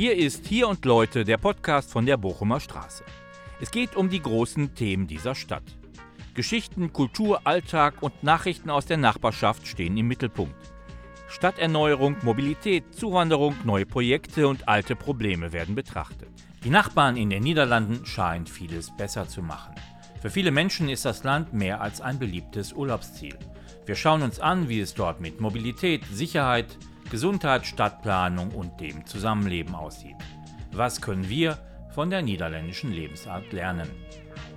Hier ist Hier und Leute, der Podcast von der Bochumer Straße. Es geht um die großen Themen dieser Stadt. Geschichten, Kultur, Alltag und Nachrichten aus der Nachbarschaft stehen im Mittelpunkt. Stadterneuerung, Mobilität, Zuwanderung, neue Projekte und alte Probleme werden betrachtet. Die Nachbarn in den Niederlanden scheinen vieles besser zu machen. Für viele Menschen ist das Land mehr als ein beliebtes Urlaubsziel. Wir schauen uns an, wie es dort mit Mobilität, Sicherheit, Gesundheit, Stadtplanung und dem Zusammenleben aussieht. Was können wir von der niederländischen Lebensart lernen?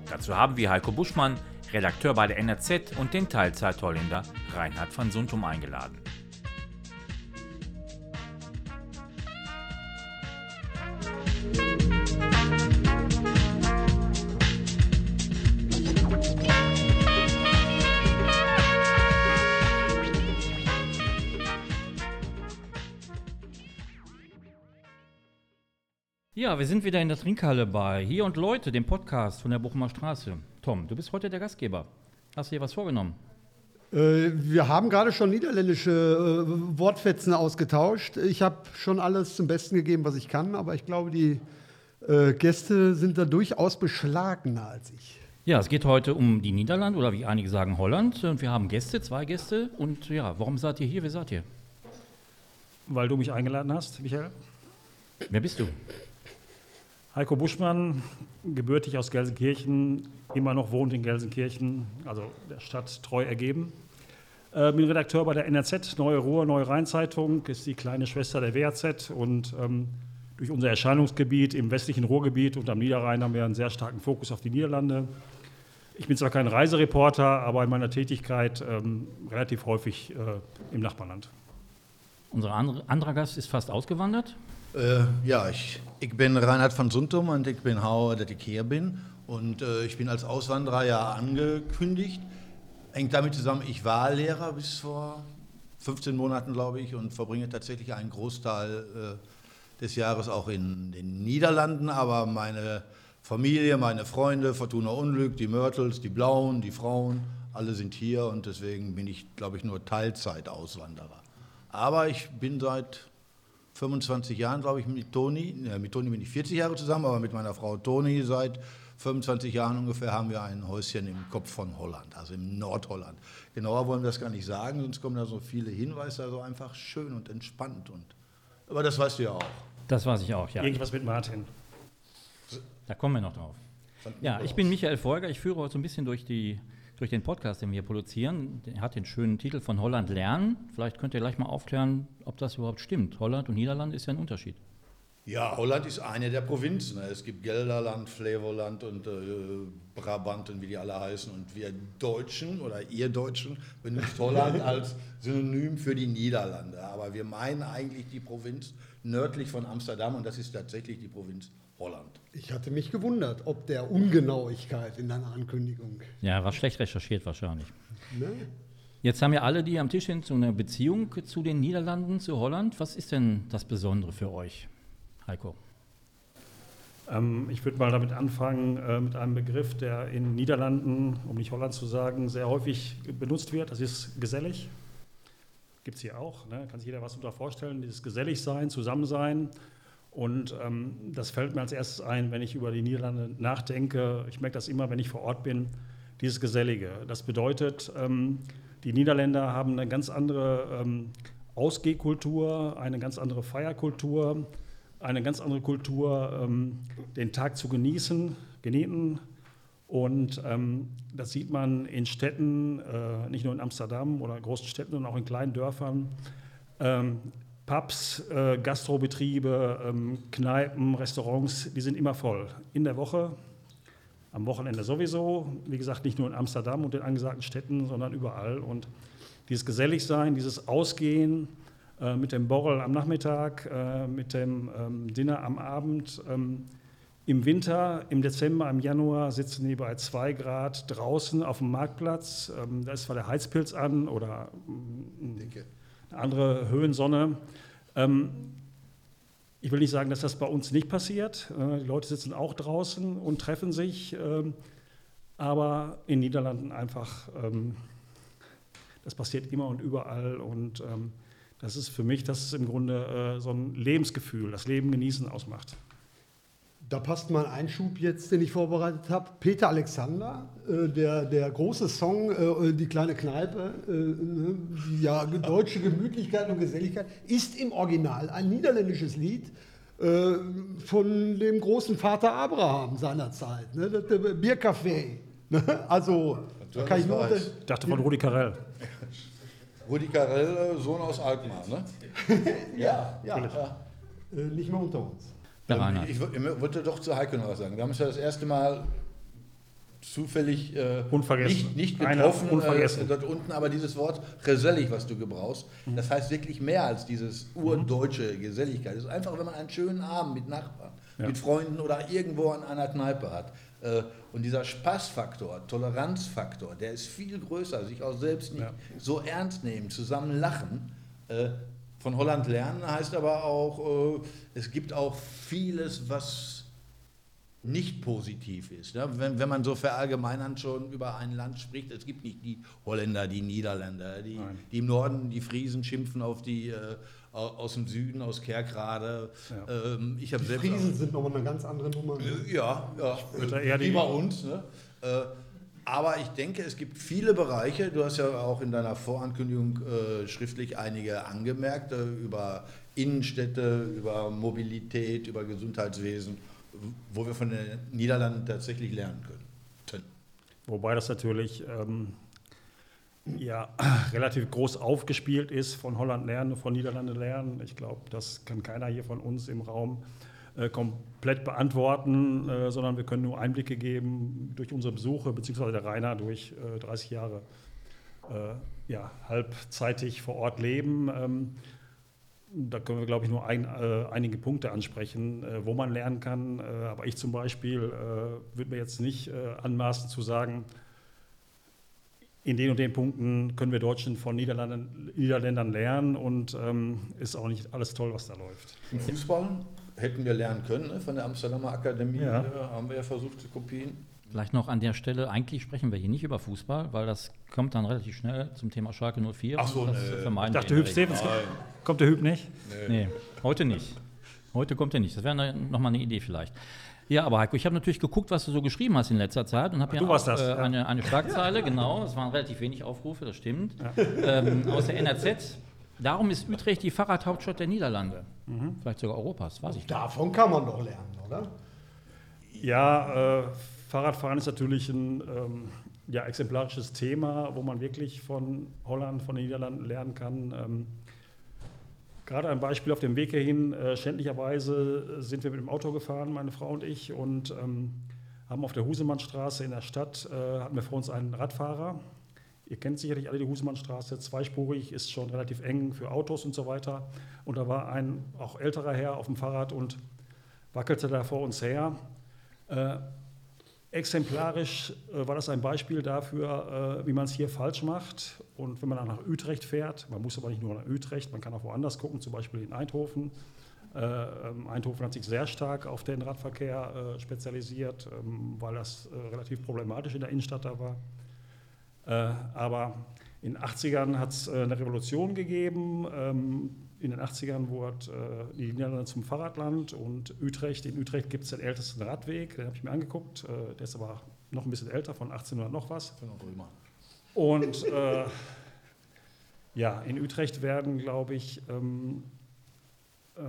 Dazu haben wir Heiko Buschmann, Redakteur bei der NRZ und den Teilzeit-Holländer Reinhard van Suntum eingeladen. Ja, wir sind wieder in der Trinkhalle bei Hier und Leute, dem Podcast von der Bochumer Straße. Tom, du bist heute der Gastgeber. Hast du dir was vorgenommen? Äh, wir haben gerade schon niederländische äh, Wortfetzen ausgetauscht. Ich habe schon alles zum Besten gegeben, was ich kann, aber ich glaube, die äh, Gäste sind da durchaus beschlagener als ich. Ja, es geht heute um die Niederlande oder wie einige sagen Holland. Und wir haben Gäste, zwei Gäste. Und ja, warum seid ihr hier? Wer seid ihr? Weil du mich eingeladen hast, Michael. Wer bist du? Heiko Buschmann, gebürtig aus Gelsenkirchen, immer noch wohnt in Gelsenkirchen, also der Stadt treu ergeben. Äh, bin Redakteur bei der NRZ, Neue Ruhr, Neue Rheinzeitung, ist die kleine Schwester der WAZ und ähm, durch unser Erscheinungsgebiet im westlichen Ruhrgebiet und am Niederrhein haben wir einen sehr starken Fokus auf die Niederlande. Ich bin zwar kein Reisereporter, aber in meiner Tätigkeit ähm, relativ häufig äh, im Nachbarland. Unser andere, anderer Gast ist fast ausgewandert. Äh, ja, ich, ich bin Reinhard van Suntum und ich bin Hauer, dass ich hier bin. Und äh, ich bin als Auswanderer ja angekündigt. Hängt damit zusammen, ich war Lehrer bis vor 15 Monaten, glaube ich, und verbringe tatsächlich einen Großteil äh, des Jahres auch in den Niederlanden. Aber meine Familie, meine Freunde, Fortuna Unglück, die Mörtels, die Blauen, die Frauen, alle sind hier und deswegen bin ich, glaube ich, nur Teilzeit-Auswanderer. Aber ich bin seit 25 Jahren, glaube ich, mit Toni. Ja, mit Toni bin ich 40 Jahre zusammen, aber mit meiner Frau Toni seit 25 Jahren ungefähr haben wir ein Häuschen im Kopf von Holland, also im Nordholland. Genauer wollen wir das gar nicht sagen, sonst kommen da so viele Hinweise, also einfach schön und entspannt. Und, aber das weißt du ja auch. Das weiß ich auch, ja. Irgendwas mit Martin. Da kommen wir noch drauf. Ja, ich bin Michael Folger. Ich führe heute so ein bisschen durch die durch den Podcast, den wir produzieren. Der hat den schönen Titel von Holland lernen. Vielleicht könnt ihr gleich mal aufklären, ob das überhaupt stimmt. Holland und Niederland ist ja ein Unterschied. Ja, Holland ist eine der Provinzen. Es gibt Gelderland, Flevoland und äh, Brabant und wie die alle heißen. Und wir Deutschen oder ihr Deutschen benutzt Holland als Synonym für die Niederlande. Aber wir meinen eigentlich die Provinz nördlich von Amsterdam und das ist tatsächlich die Provinz Holland. Ich hatte mich gewundert, ob der Ungenauigkeit in deiner Ankündigung. Ja, war schlecht recherchiert wahrscheinlich. Ne? Jetzt haben ja alle, die am Tisch sind, so eine Beziehung zu den Niederlanden, zu Holland. Was ist denn das Besondere für euch, Heiko? Ähm, ich würde mal damit anfangen, äh, mit einem Begriff, der in Niederlanden, um nicht Holland zu sagen, sehr häufig benutzt wird. Das ist gesellig. Gibt es hier auch. Ne? Kann sich jeder was darunter vorstellen. Dieses Geselligsein, Zusammensein. Und ähm, das fällt mir als erstes ein, wenn ich über die Niederlande nachdenke. Ich merke das immer, wenn ich vor Ort bin, dieses Gesellige. Das bedeutet, ähm, die Niederländer haben eine ganz andere ähm, Ausgehkultur, eine ganz andere Feierkultur, eine ganz andere Kultur, ähm, den Tag zu genießen, genießen. Und ähm, das sieht man in Städten, äh, nicht nur in Amsterdam oder großen Städten, sondern auch in kleinen Dörfern. Pubs, äh, Gastrobetriebe, ähm, Kneipen, Restaurants, die sind immer voll. In der Woche, am Wochenende sowieso. Wie gesagt, nicht nur in Amsterdam und den angesagten Städten, sondern überall. Und dieses Geselligsein, dieses Ausgehen äh, mit dem Borrel am Nachmittag, äh, mit dem ähm, Dinner am Abend. Ähm, Im Winter, im Dezember, im Januar sitzen die bei zwei Grad draußen auf dem Marktplatz. Ähm, da ist zwar der Heizpilz an oder. Dicke andere Höhensonne. Ähm, ich will nicht sagen, dass das bei uns nicht passiert. Äh, die Leute sitzen auch draußen und treffen sich, ähm, aber in Niederlanden einfach, ähm, das passiert immer und überall und ähm, Das ist für mich, das ist im Grunde äh, so ein Lebensgefühl, das Leben genießen ausmacht. Da passt mal ein Einschub jetzt, den ich vorbereitet habe. Peter Alexander, äh, der, der große Song äh, Die kleine Kneipe, äh, ne, ja, deutsche Gemütlichkeit und Geselligkeit, ist im Original ein niederländisches Lied äh, von dem großen Vater Abraham seinerzeit, ne, das, das Biercafé. Ne? Also, da kann ich nur Ich dachte von Rudi Carell. Rudi Carell, Sohn aus Alkmaar, ne? ja, ja, äh, nicht mehr unter uns. Herr Reinhardt. Ich, ich wollte doch zu Heiko noch was sagen. Wir haben uns ja das erste Mal zufällig äh, Unvergessen. nicht, nicht Einer getroffen unvergessen. Äh, dort unten, aber dieses Wort gesellig, was du gebrauchst, Mhm. das heißt wirklich mehr als dieses urdeutsche Geselligkeit. Es ist einfach, wenn man einen schönen Abend mit Nachbarn, Ja. mit Freunden oder irgendwo an einer Kneipe hat. Äh, und dieser Spaßfaktor, Toleranzfaktor, der ist viel größer, sich auch selbst nicht Ja. so ernst nehmen, zusammen lachen. Äh, von Holland lernen heißt aber auch, äh, es gibt auch vieles, was nicht positiv ist. Ne? Wenn, wenn man so verallgemeinern schon über ein Land spricht, es gibt nicht die Holländer, die Niederländer, die, die im Norden, die Friesen schimpfen auf die äh, au- aus dem Süden, aus Kerkrade. Ja. Ähm, ich habe selbst Friesen sind nochmal eine ganz andere Nummer. ja, ja. würde eher wie die- bei uns. Ne? Aber ich denke, es gibt viele Bereiche, du hast ja auch in deiner Vorankündigung äh, schriftlich einige angemerkt, äh, über Innenstädte, über Mobilität, über Gesundheitswesen, wo wir von den Niederlanden tatsächlich lernen können. Wobei das natürlich ähm, ja, relativ groß aufgespielt ist, von Holland lernen, von Niederlande lernen. Ich glaube, das kann keiner hier von uns im Raum äh, komplett beantworten, äh, sondern wir können nur Einblicke geben durch unsere Besuche, beziehungsweise der Rainer durch äh, 30 Jahre äh, ja, halbzeitig vor Ort leben. Ähm, da können wir, glaube ich, nur ein, äh, einige Punkte ansprechen, äh, wo man lernen kann. Äh, aber ich zum Beispiel äh, würde mir jetzt nicht äh, anmaßen zu sagen, in den und den Punkten können wir Deutschen von Niederlanden, Niederländern lernen und ähm, ist auch nicht alles toll, was da läuft. Im Fußball hätten wir lernen können, ne? von der Amsterdamer Akademie Ja. äh, haben wir ja versucht zu kopieren. Vielleicht noch an der Stelle, eigentlich sprechen wir hier nicht über Fußball, weil das kommt dann relativ schnell zum Thema Schalke 04. Ach so, das nee. Ich dachte, Hüb. Stevens, kommt der Hüb nicht? Nee, heute nicht. Heute kommt er nicht. Das wäre nochmal eine Idee vielleicht. Ja, aber Heiko, ich habe natürlich geguckt, was du so geschrieben hast in letzter Zeit und habe ja du warst auch, das, äh, ja. eine, eine Schlagzeile, genau, es waren relativ wenig Aufrufe, das stimmt, ähm, aus der NRZ. Darum ist Utrecht die Fahrradhauptstadt der Niederlande. Mhm. Vielleicht sogar Europas, weiß ich nicht. Davon kann man doch lernen, oder? Ja, äh, Fahrradfahren ist natürlich ein ähm, ja, exemplarisches Thema, wo man wirklich von Holland, von den Niederlanden lernen kann. Ähm, Gerade ein Beispiel auf dem Weg hierhin, äh, schändlicherweise sind wir mit dem Auto gefahren, meine Frau und ich, und ähm, haben auf der Husemannstraße in der Stadt, äh, hatten wir vor uns einen Radfahrer. Ihr kennt sicherlich alle die Husemannstraße, zweispurig, ist schon relativ eng für Autos und so weiter. Und da war ein auch älterer Herr auf dem Fahrrad und wackelte da vor uns her. Äh, exemplarisch äh, war das ein Beispiel dafür, äh, wie man es hier falsch macht. Und wenn man dann nach Utrecht fährt, man muss aber nicht nur nach Utrecht, man kann auch woanders gucken, zum Beispiel in Eindhoven. Äh, ähm, Eindhoven hat sich sehr stark auf den Radverkehr äh, spezialisiert, ähm, weil das äh, relativ problematisch in der Innenstadt da war. Äh, aber in den 80ern hat es äh, eine Revolution gegeben. Ähm, in den 80ern wurde äh, die Niederlande zum Fahrradland und Utrecht. In Utrecht gibt es den ältesten Radweg, den habe ich mir angeguckt. Der ist aber noch ein bisschen älter, von 1800 noch was. Von den Römern. Und äh, ja, in Utrecht werden, glaube ich, ähm, äh,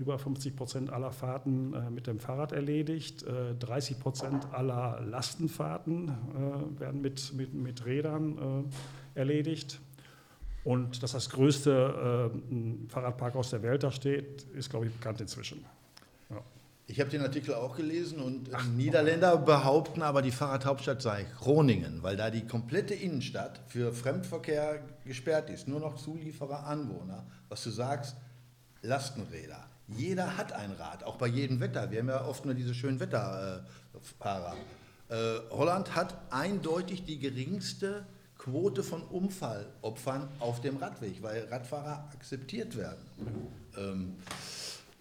über 50 Prozent aller Fahrten äh, mit dem Fahrrad erledigt. Äh, 30 Prozent aller Lastenfahrten äh, werden mit, mit, mit Rädern äh, erledigt. Und dass das größte äh, Fahrradpark aus der Welt da steht, ist, glaube ich, bekannt inzwischen. Ich habe den Artikel auch gelesen und äh, Niederländer behaupten aber, die Fahrradhauptstadt sei Groningen, weil da die komplette Innenstadt für Fremdverkehr gesperrt ist. Nur noch Zulieferer, Anwohner. Was du sagst, Lastenräder. Jeder hat ein Rad, auch bei jedem Wetter. Wir haben ja oft nur diese schönen Wetterfahrer. Äh, Holland hat eindeutig die geringste Quote von Unfallopfern auf dem Radweg, weil Radfahrer akzeptiert werden. Ähm,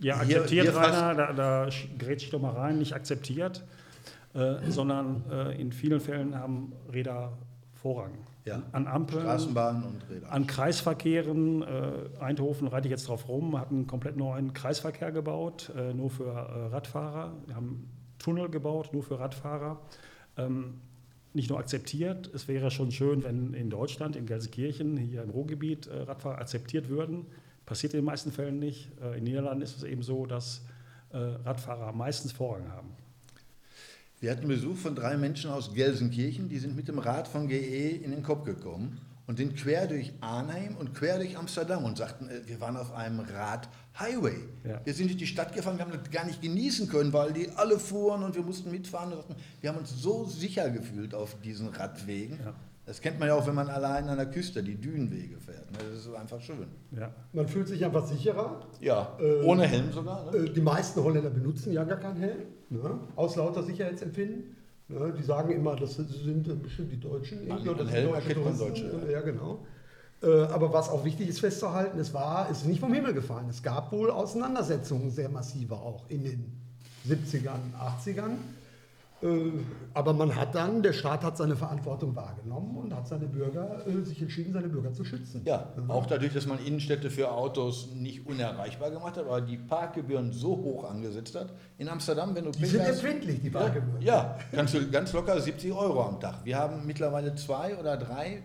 Ja, Hier- akzeptiert, hier fast- Rainer, da, da grätsch ich doch mal rein, nicht akzeptiert, äh, sondern äh, in vielen Fällen haben Räder Vorrang. Ja. An Ampeln, Straßenbahnen und Räder. an Kreisverkehren. Äh, Eindhoven reite ich jetzt drauf rum, hat einen komplett neuen Kreisverkehr gebaut, äh, nur für äh, Radfahrer. Wir haben Tunnel gebaut, nur für Radfahrer. Ähm, nicht nur akzeptiert, es wäre schon schön, wenn in Deutschland, in Gelsenkirchen, hier im Ruhrgebiet, äh, Radfahrer akzeptiert würden. Passiert in den meisten Fällen nicht. Äh, in den Niederlanden ist es eben so, dass äh, Radfahrer meistens Vorrang haben. Wir hatten Besuch von drei Menschen aus Gelsenkirchen, die sind mit dem Rad von GE in den Kopf gekommen und sind quer durch Arnhem und quer durch Amsterdam und sagten, äh, wir waren auf einem Rad-Highway. Ja. Wir sind durch die Stadt gefahren, wir haben das gar nicht genießen können, weil die alle fuhren und wir mussten mitfahren. Wir haben uns so sicher gefühlt auf diesen Radwegen. Ja. Das kennt man ja auch, wenn man allein an der Küste die Dünenwege fährt. ne? Das ist einfach schön. Ja. Man fühlt sich einfach sicherer. Ja, Äh, ohne Helm sogar. Ne? Äh, Die meisten Holländer benutzen ja gar keinen Helm, ne? aus lauter Sicherheitsempfinden. Ne? Die sagen immer, das sind bestimmt die Deutschen. irgendwie, An- oder das sind Helm deutsche erkennt man Touristen. Deutsche, Ja, genau. Äh, Aber was auch wichtig ist festzuhalten, es war, es ist nicht vom Himmel gefallen. Es gab wohl Auseinandersetzungen, sehr massive auch in den 70ern, 80ern. Äh, Aber man hat dann, der Staat hat seine Verantwortung wahrgenommen und hat seine Bürger, äh, sich entschieden, seine Bürger zu schützen. Ja, auch dadurch, dass man Innenstädte für Autos nicht unerreichbar gemacht hat, aber die Parkgebühren so hoch angesetzt hat. In Amsterdam, wenn du Die sind hast- empfindlich, die ja, Parkgebühren. ja, kannst du ganz locker 70 Euro am Tag. Wir haben mittlerweile zwei oder drei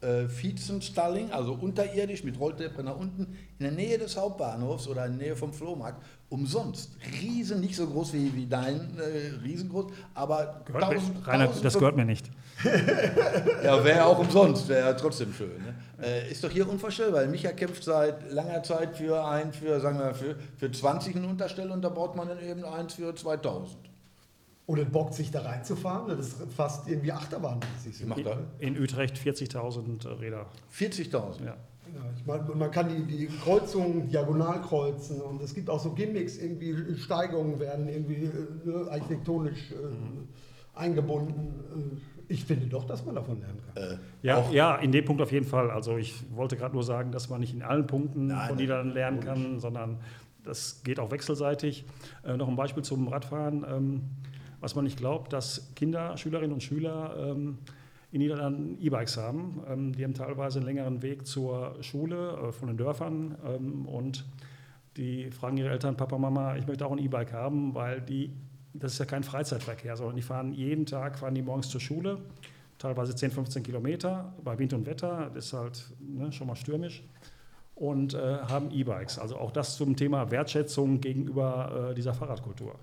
äh, Vizen-Stalling, also unterirdisch mit Rolltreppe nach unten, in der Nähe des Hauptbahnhofs oder in der Nähe vom Flohmarkt, umsonst. Riesen, nicht so groß wie, wie dein, äh, riesengroß, aber Gehört mir, 1000 Rainer, 1000 das gehört mir nicht. ja, wäre auch umsonst, wäre ja trotzdem schön. Ne? Äh, ist doch hier unvorstellbar. Micha kämpft seit langer Zeit für ein, für, sagen wir, für, für 20 eine Unterstelle und da baut man dann eben eins für 2000. Oder bockt sich da reinzufahren, das ist fast irgendwie Achterbahnmäßig. er? In Utrecht 40.000 Räder. 40.000. Ja. Ja, ich meine, man kann die, die Kreuzungen diagonal kreuzen und es gibt auch so Gimmicks, irgendwie Steigungen werden irgendwie äh, ne, architektonisch äh, eingebunden. Äh, ich finde doch, dass man davon lernen kann. Äh, Ja, ja, in dem Punkt auf jeden Fall. Also ich wollte gerade nur sagen, dass man nicht in allen Punkten Nein, von Niederlanden lernen kann, sondern das geht auch wechselseitig. Äh, noch ein Beispiel zum Radfahren. Ähm, was man nicht glaubt, dass Kinder, Schülerinnen und Schüler ähm, in Niederlanden E-Bikes haben. Ähm, die haben teilweise einen längeren Weg zur Schule äh, von den Dörfern ähm, und die fragen ihre Eltern, Papa, Mama, ich möchte auch ein E-Bike haben, weil die, das ist ja kein Freizeitverkehr, sondern die fahren jeden Tag, fahren die morgens zur Schule, teilweise 10, 15 Kilometer bei Wind und Wetter, das ist halt ne, schon mal stürmisch und äh, haben E-Bikes. Also auch das zum Thema Wertschätzung gegenüber äh, dieser Fahrradkultur.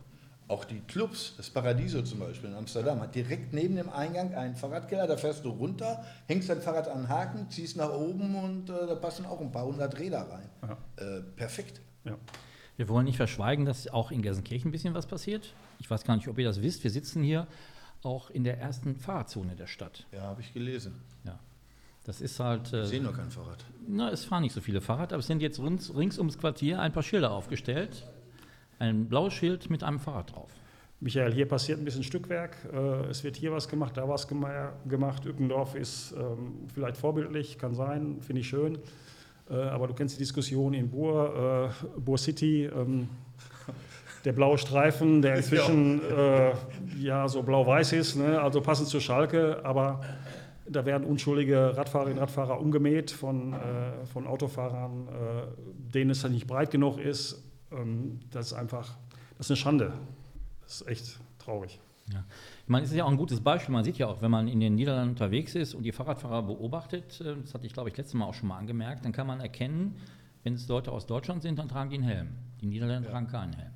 Auch die Clubs, das Paradiso zum Beispiel in Amsterdam, hat direkt neben dem Eingang einen Fahrradkeller. Da fährst du runter, hängst dein Fahrrad an den Haken, ziehst nach oben und äh, da passen auch ein paar hundert Räder rein. Ja. Äh, perfekt. Ja. Wir wollen nicht verschweigen, dass auch in Gelsenkirchen ein bisschen was passiert. Ich weiß gar nicht, ob ihr das wisst. Wir sitzen hier auch in der ersten Fahrradzone der Stadt. Ja, habe ich gelesen. Ja. Das ist halt. Äh, Ich sehe nur kein Fahrrad. na, es fahren nicht so viele Fahrrad, aber es sind jetzt rings, rings ums Quartier ein paar Schilder aufgestellt. Ein blaues Schild mit einem Fahrrad drauf. Michael, hier passiert ein bisschen Stückwerk. Äh, Es wird hier was gemacht, da was gema- gemacht. Ückendorf ist ähm, vielleicht vorbildlich, kann sein, finde ich schön. Äh, Aber du kennst die Diskussion in Bur, äh, Bur City. ähm, Der blaue Streifen, der inzwischen äh, ja so blau-weiß ist, ne? also passend zur Schalke, aber da werden unschuldige Radfahrerinnen und Radfahrer umgemäht von, äh, von Autofahrern, äh, denen es dann nicht breit genug ist. Ähm, das ist einfach, das ist eine Schande. Das ist echt traurig. Ja. Ich meine, es ist ja auch ein gutes Beispiel. Man sieht ja auch, wenn man in den Niederlanden unterwegs ist und die Fahrradfahrer beobachtet, äh, das hatte ich, glaube ich, letztes Mal auch schon mal angemerkt, dann kann man erkennen, wenn es Leute aus Deutschland sind, dann tragen die einen Helm. Die Niederländer tragen keinen Helm.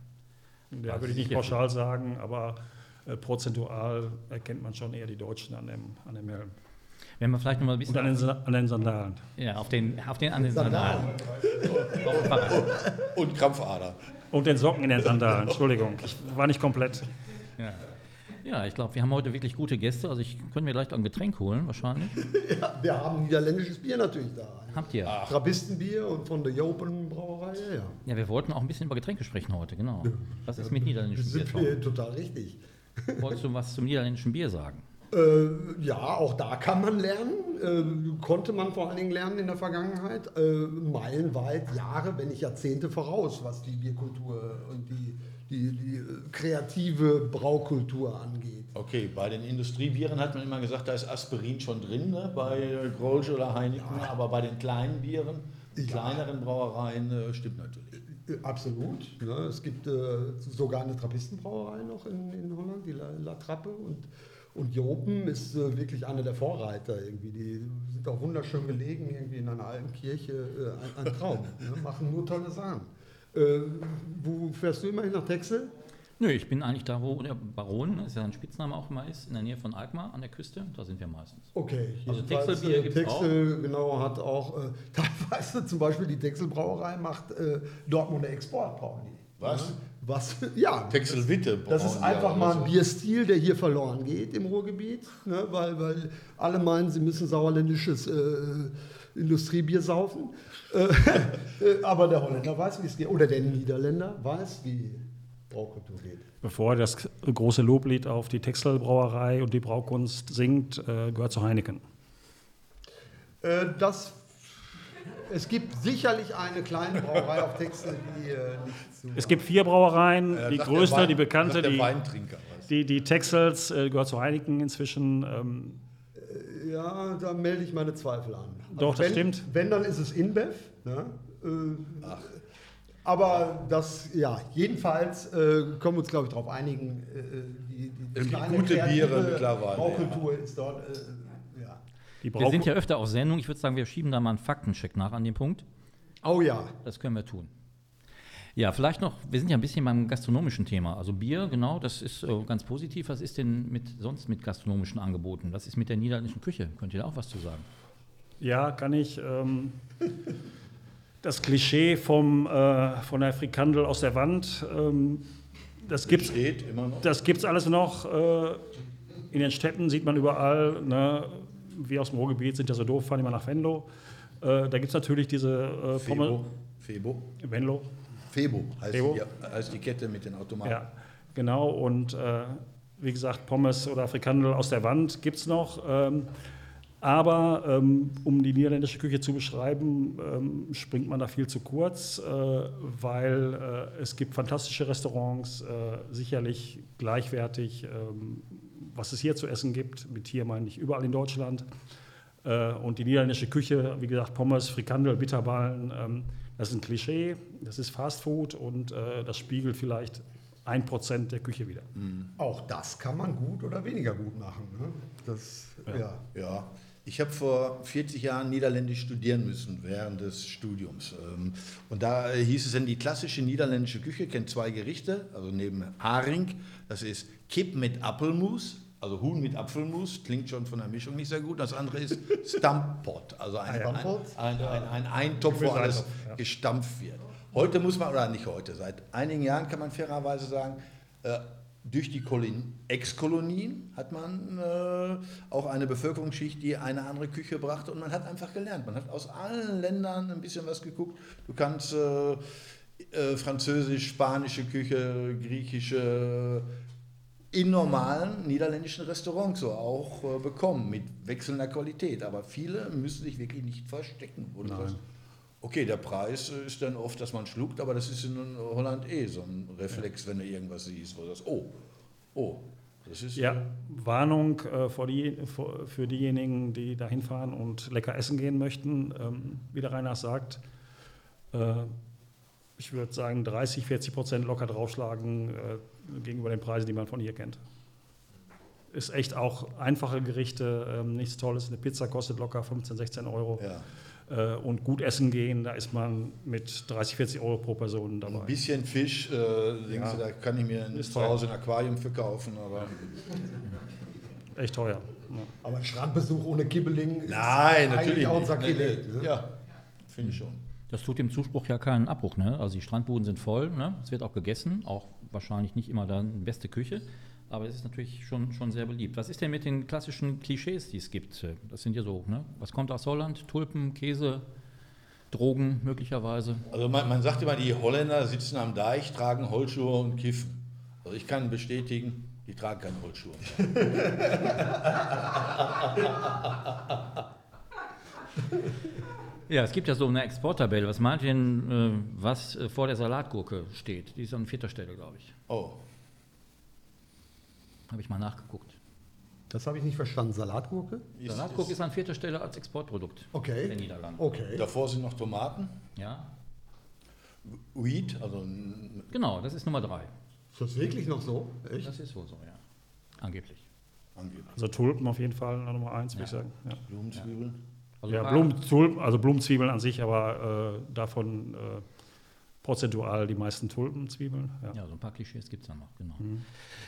Ja, Was würde ich nicht pauschal sagen, aber äh, prozentual erkennt man schon eher die Deutschen an dem, an dem Helm. Wenn wir vielleicht noch mal ein bisschen Und an den, Sa- an den Sandalen. ja, auf den, auf den an den Sandalen. Fahrrad. Und Krampfader. Und den Socken in den Sandalen, Entschuldigung, ich war nicht komplett. Ja. ja, ich glaube, wir haben heute wirklich gute Gäste. Also ich könnte mir gleich auch ein Getränk holen, wahrscheinlich. Ja, wir haben niederländisches Bier natürlich da. Habt ihr? Trappistenbier und von der Jopen Brauerei, ja, ja. Wir wollten auch ein bisschen über Getränke sprechen heute, genau. Was ist mit niederländischem Bier? sind wir total richtig. Wolltest du was zum niederländischen Bier sagen? Äh, ja, auch da kann man lernen. Äh, konnte man vor allen Dingen lernen in der Vergangenheit. Äh, meilenweit, Jahre, wenn nicht Jahrzehnte voraus, was die Bierkultur und die, die, die äh, kreative Braukultur angeht. Okay, bei den Industriebieren hat man immer gesagt, da ist Aspirin schon drin, ne? bei Grolsch oder Heineken, ja. aber bei den kleinen Bieren, ja. kleineren Brauereien, äh, stimmt natürlich. Äh, absolut. Ne? Es gibt sogar eine Trappistenbrauerei noch in, in Holland, die La, La Trappe. Und und Jopen ist äh, wirklich einer der Vorreiter irgendwie. Die sind auch wunderschön gelegen, irgendwie in einer alten Kirche. Äh, ein, ein, Traum. ne? Machen nur tolle Sachen. Äh, wo fährst du immerhin nach Texel? Nö, ich bin eigentlich da, wo der Baron, das ist ja ein Spitzname auch immer ist, in der Nähe von Alkmaar an der Küste. Da sind wir meistens. Okay. Also Texelbier gibt es auch. Texel, genau, hat auch, äh, teilweise zum Beispiel die Texelbrauerei macht äh, Dortmunder Export, brauchen die. Was? Ja? Was? Ja. Texelwitte. Das ist einfach mal ein Bierstil, der hier verloren geht im Ruhrgebiet, ne? weil, weil alle meinen, sie müssen sauerländisches äh, Industriebier saufen. Äh, äh, aber der Holländer weiß, wie es geht. Oder der Niederländer weiß, wie Braukultur geht. Bevor das große Loblied auf die Texelbrauerei und die Braukunst singt, äh, gehört zu Heineken. Äh, das es gibt sicherlich eine kleine Brauerei auf Texel, die äh, nicht zu. Es gibt vier Brauereien, die größte, Wein, die bekannte, die, Weintrinker, die, die Texels, äh, gehört zu Heineken inzwischen. Ähm. Äh, ja, da melde ich meine Zweifel an. Doch, also das wenn, stimmt. Wenn, dann ist es InBev. Ne? Äh, Ach. Aber das, ja, jedenfalls äh, können wir uns, glaube ich, darauf einigen. Äh, die, die, die gute Biere mittlerweile. Braukultur ja. ist dort wir sind ja öfter auf Sendung. Ich würde sagen, wir schieben da mal einen Faktencheck nach an dem Punkt. Oh ja. Das können wir tun. Ja, vielleicht noch, wir sind ja ein bisschen beim gastronomischen Thema. Also Bier, genau, das ist äh, ganz positiv. Was ist denn mit, sonst mit gastronomischen Angeboten? Was ist mit der niederländischen Küche? Könnt ihr da auch was zu sagen? Ja, kann ich. Ähm, das Klischee vom, äh, von der Frikandel aus der Wand, ähm, das gibt es alles noch. Äh, in den Städten sieht man überall, ne, wir aus dem Ruhrgebiet sind ja so doof, fahren immer nach Venlo. Äh, da gibt es natürlich diese äh, Febo. Febo. Venlo. Febo heißt, Febo. Die, heißt die Kette mit den Automaten. Ja, genau. Und äh, wie gesagt, Pommes oder Frikandel aus der Wand gibt es noch. Ähm, aber ähm, um die niederländische Küche zu beschreiben, ähm, springt man da viel zu kurz, äh, weil äh, es gibt fantastische Restaurants, äh, sicherlich gleichwertig ähm, was es hier zu essen gibt. Mit hier meine ich überall in Deutschland. Äh, und die niederländische Küche, wie gesagt, Pommes, Frikandel, Bitterballen, ähm, das ist ein Klischee, das ist Fast Food und äh, das spiegelt vielleicht ein Prozent der Küche wieder. Mhm. Auch das kann man gut oder weniger gut machen. Ne? Das, ja. ja. ja. Ich habe vor 40 Jahren Niederländisch studieren müssen während des Studiums. Ähm, und da hieß es dann, die klassische niederländische Küche kennt zwei Gerichte, also neben Haring, das ist Kip mit Apfelmus, also Huhn mit Apfelmus, klingt schon von der Mischung nicht sehr gut. Das andere ist Stamppot, also ein, ein, ein, ein, ein Eintopf, wo alles gestampft wird. Heute muss man, oder nicht heute, seit einigen Jahren kann man fairerweise sagen, äh, durch die Ex-Kolonien hat man äh, auch eine Bevölkerungsschicht, die eine andere Küche brachte und man hat einfach gelernt. Man hat aus allen Ländern ein bisschen was geguckt. Du kannst äh, äh, französisch, spanische Küche, griechische, in normalen niederländischen Restaurants so auch äh, bekommen, mit wechselnder Qualität. Aber viele müssen sich wirklich nicht verstecken. Wo sagst, okay, der Preis ist dann oft, dass man schluckt, aber das ist in Holland eh so ein Reflex, wenn du irgendwas siehst, wo du sagst, oh, oh. Das ist ja, Warnung äh, für, die, für, für, diejenigen, die da hinfahren und lecker essen gehen möchten. Ähm, wie der Reinhard sagt, äh, ich würde sagen, 30, 40 Prozent locker draufschlagen äh, gegenüber den Preisen, die man von hier kennt. Ist echt auch einfache Gerichte, ähm, nichts Tolles. Eine Pizza kostet locker 15, 16 Euro. Ja. Äh, und gut essen gehen, da ist man mit 30, 40 Euro pro Person dabei. Ein bisschen Fisch, äh, ja. du, da kann ich mir ist zu Hause ein Aquarium verkaufen. Aber echt teuer. Ja. Aber ein Strandbesuch ohne Kibbeling Nein, natürlich auch ein ne? Ja, finde ich schon. Das tut dem Zuspruch ja keinen Abbruch. Ne? Also die Strandbuden sind voll, ne? es wird auch gegessen, auch wahrscheinlich nicht immer dann beste Küche, aber es ist natürlich schon, schon sehr beliebt. Was ist denn mit den klassischen Klischees, die es gibt? Das sind ja so, ne? was kommt aus Holland? Tulpen, Käse, Drogen möglicherweise? Also man, man sagt immer, die Holländer sitzen am Deich, tragen Holzschuhe und kiffen. Also ich kann bestätigen, Die tragen keine Holzschuhe. Ja, es gibt ja so eine Exporttabelle. Was meint ihr denn, äh, was äh, vor der Salatgurke steht? Die ist an vierter Stelle, glaube ich. Oh, Habe ich mal nachgeguckt. Das habe ich nicht verstanden. Salatgurke? ist, Salatgurke ist, ist an vierter Stelle als Exportprodukt der Okay. Niederlande. Okay. davor sind noch Tomaten, Ja, Wheat, also ein- genau, das ist Nummer drei. Ist das wirklich noch so? Echt? Das ist wohl so, ja. Angeblich. angeblich Also Tulpen auf jeden Fall Nummer eins, würde ich sagen. Ja, Blumenzwiebeln. Also ja Blumen, Tulpen, also Blumenzwiebeln an sich, aber äh, davon äh, prozentual die meisten Tulpenzwiebeln. Ja. Ja, so ein paar Klischees gibt es da noch, genau.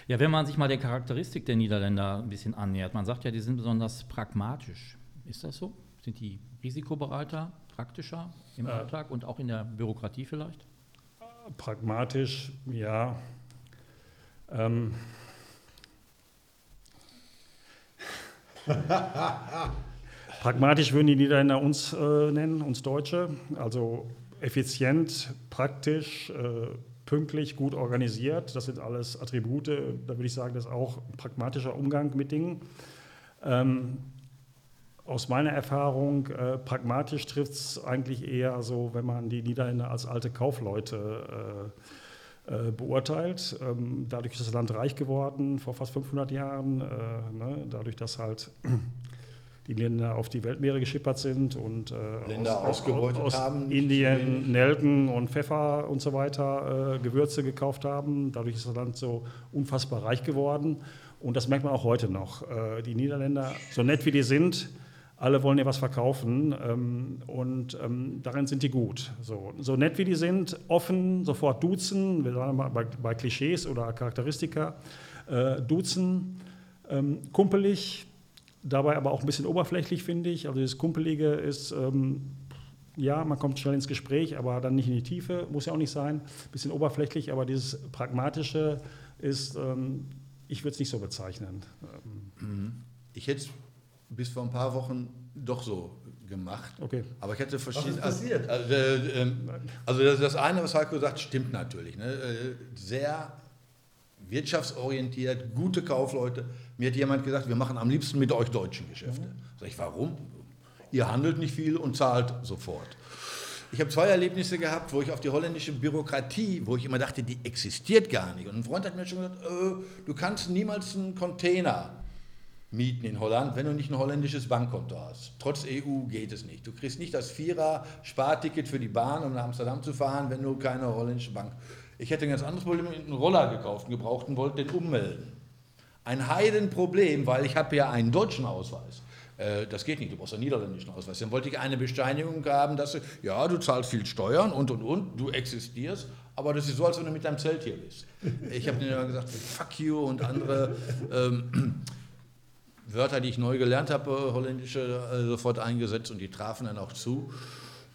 Ja, wenn man sich mal der Charakteristik der Niederländer ein bisschen annähert, man sagt ja, die sind besonders pragmatisch. Ist das so? Sind die risikobereiter, praktischer im Äh. Alltag und auch in der Bürokratie vielleicht? Pragmatisch, ja. Ähm. Pragmatisch würden die Niederländer uns äh, nennen, uns Deutsche. Also effizient, praktisch, äh, pünktlich, gut organisiert. Das sind alles Attribute. Da würde ich sagen, das ist auch ein pragmatischer Umgang mit Dingen. Ähm, aus meiner Erfahrung, äh, pragmatisch trifft es eigentlich eher so, wenn man die Niederländer als alte Kaufleute äh, äh, beurteilt. Ähm, dadurch ist das Land reich geworden vor fast 500 Jahren, äh, ne? dadurch, dass halt die Länder auf die Weltmeere geschippert sind und äh, Länder ausgebeutet aus haben. Indien Nelken und Pfeffer und so weiter äh, Gewürze gekauft haben. Dadurch ist das Land so unfassbar reich geworden. Und das merkt man auch heute noch. Äh, die Niederländer, so nett wie die sind, alle wollen dir was verkaufen ähm, und ähm, darin sind die gut. So, so nett wie die sind, offen, sofort duzen, wir sagen mal bei, bei Klischees oder Charakteristika, äh, duzen, ähm, kumpelig, dabei aber auch ein bisschen oberflächlich, finde ich. Also das Kumpelige ist, ähm, ja, man kommt schnell ins Gespräch, aber dann nicht in die Tiefe, muss ja auch nicht sein. Ein bisschen oberflächlich, aber dieses Pragmatische ist, ähm, ich würde es nicht so bezeichnen. Ich hätte es bis vor ein paar Wochen doch so gemacht. Okay. Aber ich hatte verschiedene. ist passiert? Also, äh, ähm, also das, das eine, was Heiko sagt, stimmt natürlich. Ne? Äh, Sehr wirtschaftsorientiert, gute Kaufleute. Mir hat jemand gesagt, wir machen am liebsten mit euch deutschen Geschäfte. Sag ich, warum? Ihr handelt nicht viel und zahlt sofort. Ich habe zwei Erlebnisse gehabt, wo ich auf die holländische Bürokratie, wo ich immer dachte, die existiert gar nicht. Und ein Freund hat mir schon gesagt, äh, du kannst niemals einen Container mieten in Holland, wenn du nicht ein holländisches Bankkonto hast. Trotz EU geht es nicht. Du kriegst nicht das Vierer-Sparticket für die Bahn, um nach Amsterdam zu fahren, wenn du keine holländische Bank. Ich hätte ein ganz anderes Problem, einen Roller gekauft, einen gebrauchten, wollte den ummelden. Ein Heidenproblem, weil ich habe ja einen deutschen Ausweis. Äh, Das geht nicht, du brauchst einen niederländischen Ausweis. Dann wollte ich eine Bescheinigung haben, dass du, ja, du zahlst viel Steuern und und und, du existierst, aber das ist so, als wenn du mit deinem Zelt hier bist. Ich habe immer gesagt, fuck you und andere ähm, Wörter, die ich neu gelernt habe, holländische, äh, sofort eingesetzt und die trafen dann auch zu.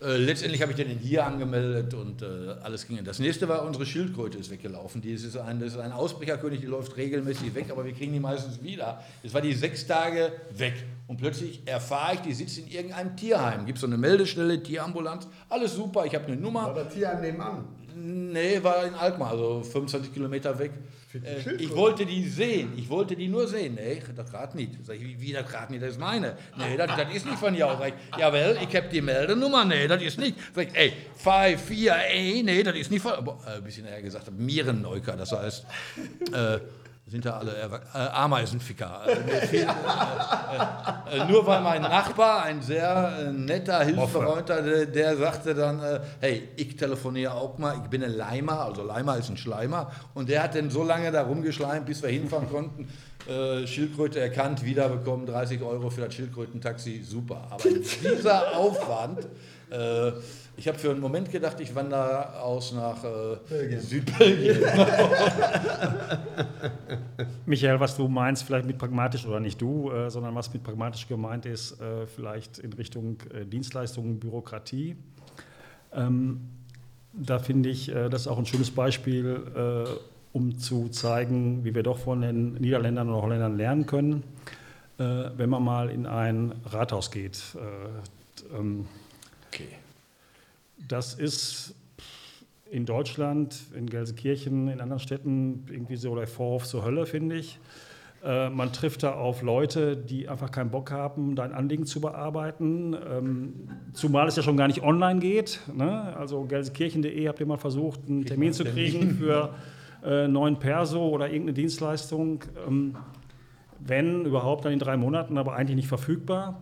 Äh, letztendlich habe ich den hier angemeldet und äh, alles ging. Das nächste war, unsere Schildkröte ist weggelaufen. Die ist ein, das ist ein Ausbrecherkönig, die läuft regelmäßig weg, aber wir kriegen die meistens wieder. Es war die sechs Tage weg. Und plötzlich erfahre ich, die sitzt in irgendeinem Tierheim. Gibt so eine Meldestelle, Tierambulanz, alles super, ich habe eine Nummer. War das Tier nebenan? Nee, war in Alkmaar, also 25 Kilometer weg. Äh, ich wollte die sehen, ich wollte die nur sehen. Nee, das gerade nicht. Sag ich, wie, wie das gerade nicht, das ist meine. Nee, das, das ist nicht von dir aus. Sag ich, jawohl, ich habe die Meldenummer. Nee, das ist nicht. Sag ich, ey, 5, 4, ey, nee, das ist nicht von. Aber, äh, ein bisschen eher gesagt, Mierenneuker, das heißt, äh, sind da alle Erwa- äh, Ameisenficker. Also, fehlt, äh, äh, nur weil mein Nachbar, ein sehr äh, netter, hilfsbereiter, der, der sagte dann, äh, hey, ich telefoniere auch mal, ich bin ein Leimer, also Leimer ist ein Schleimer, und der hat dann so lange da rumgeschleimt, bis wir hinfahren konnten, äh, Schildkröte erkannt, wiederbekommen, 30 Euro für das Schildkrötentaxi, super. Aber dieser Aufwand, äh, ich habe für einen Moment gedacht, ich wandere aus nach äh, Belgien. Südbelgien. Michael, was du meinst, vielleicht mit pragmatisch oder nicht du, äh, sondern was mit pragmatisch gemeint ist, äh, vielleicht in Richtung äh, Dienstleistungen, Bürokratie. Ähm, da finde ich, äh, das ist auch ein schönes Beispiel, äh, um zu zeigen, wie wir doch von den Niederländern oder Holländern lernen können, äh, wenn man mal in ein Rathaus geht. Äh, ähm, Okay. das ist in Deutschland, in Gelsenkirchen, in anderen Städten irgendwie so der Vorhof zur Hölle, finde ich. Äh, man trifft da auf Leute, die einfach keinen Bock haben, dein Anliegen zu bearbeiten. Ähm, zumal es ja schon gar nicht online geht. Ne? Also gelsenkirchen.de habt ihr mal versucht, einen Termin zu kriegen für äh, neuen Perso oder irgendeine Dienstleistung. Ähm, wenn überhaupt, dann in drei Monaten, aber eigentlich nicht verfügbar.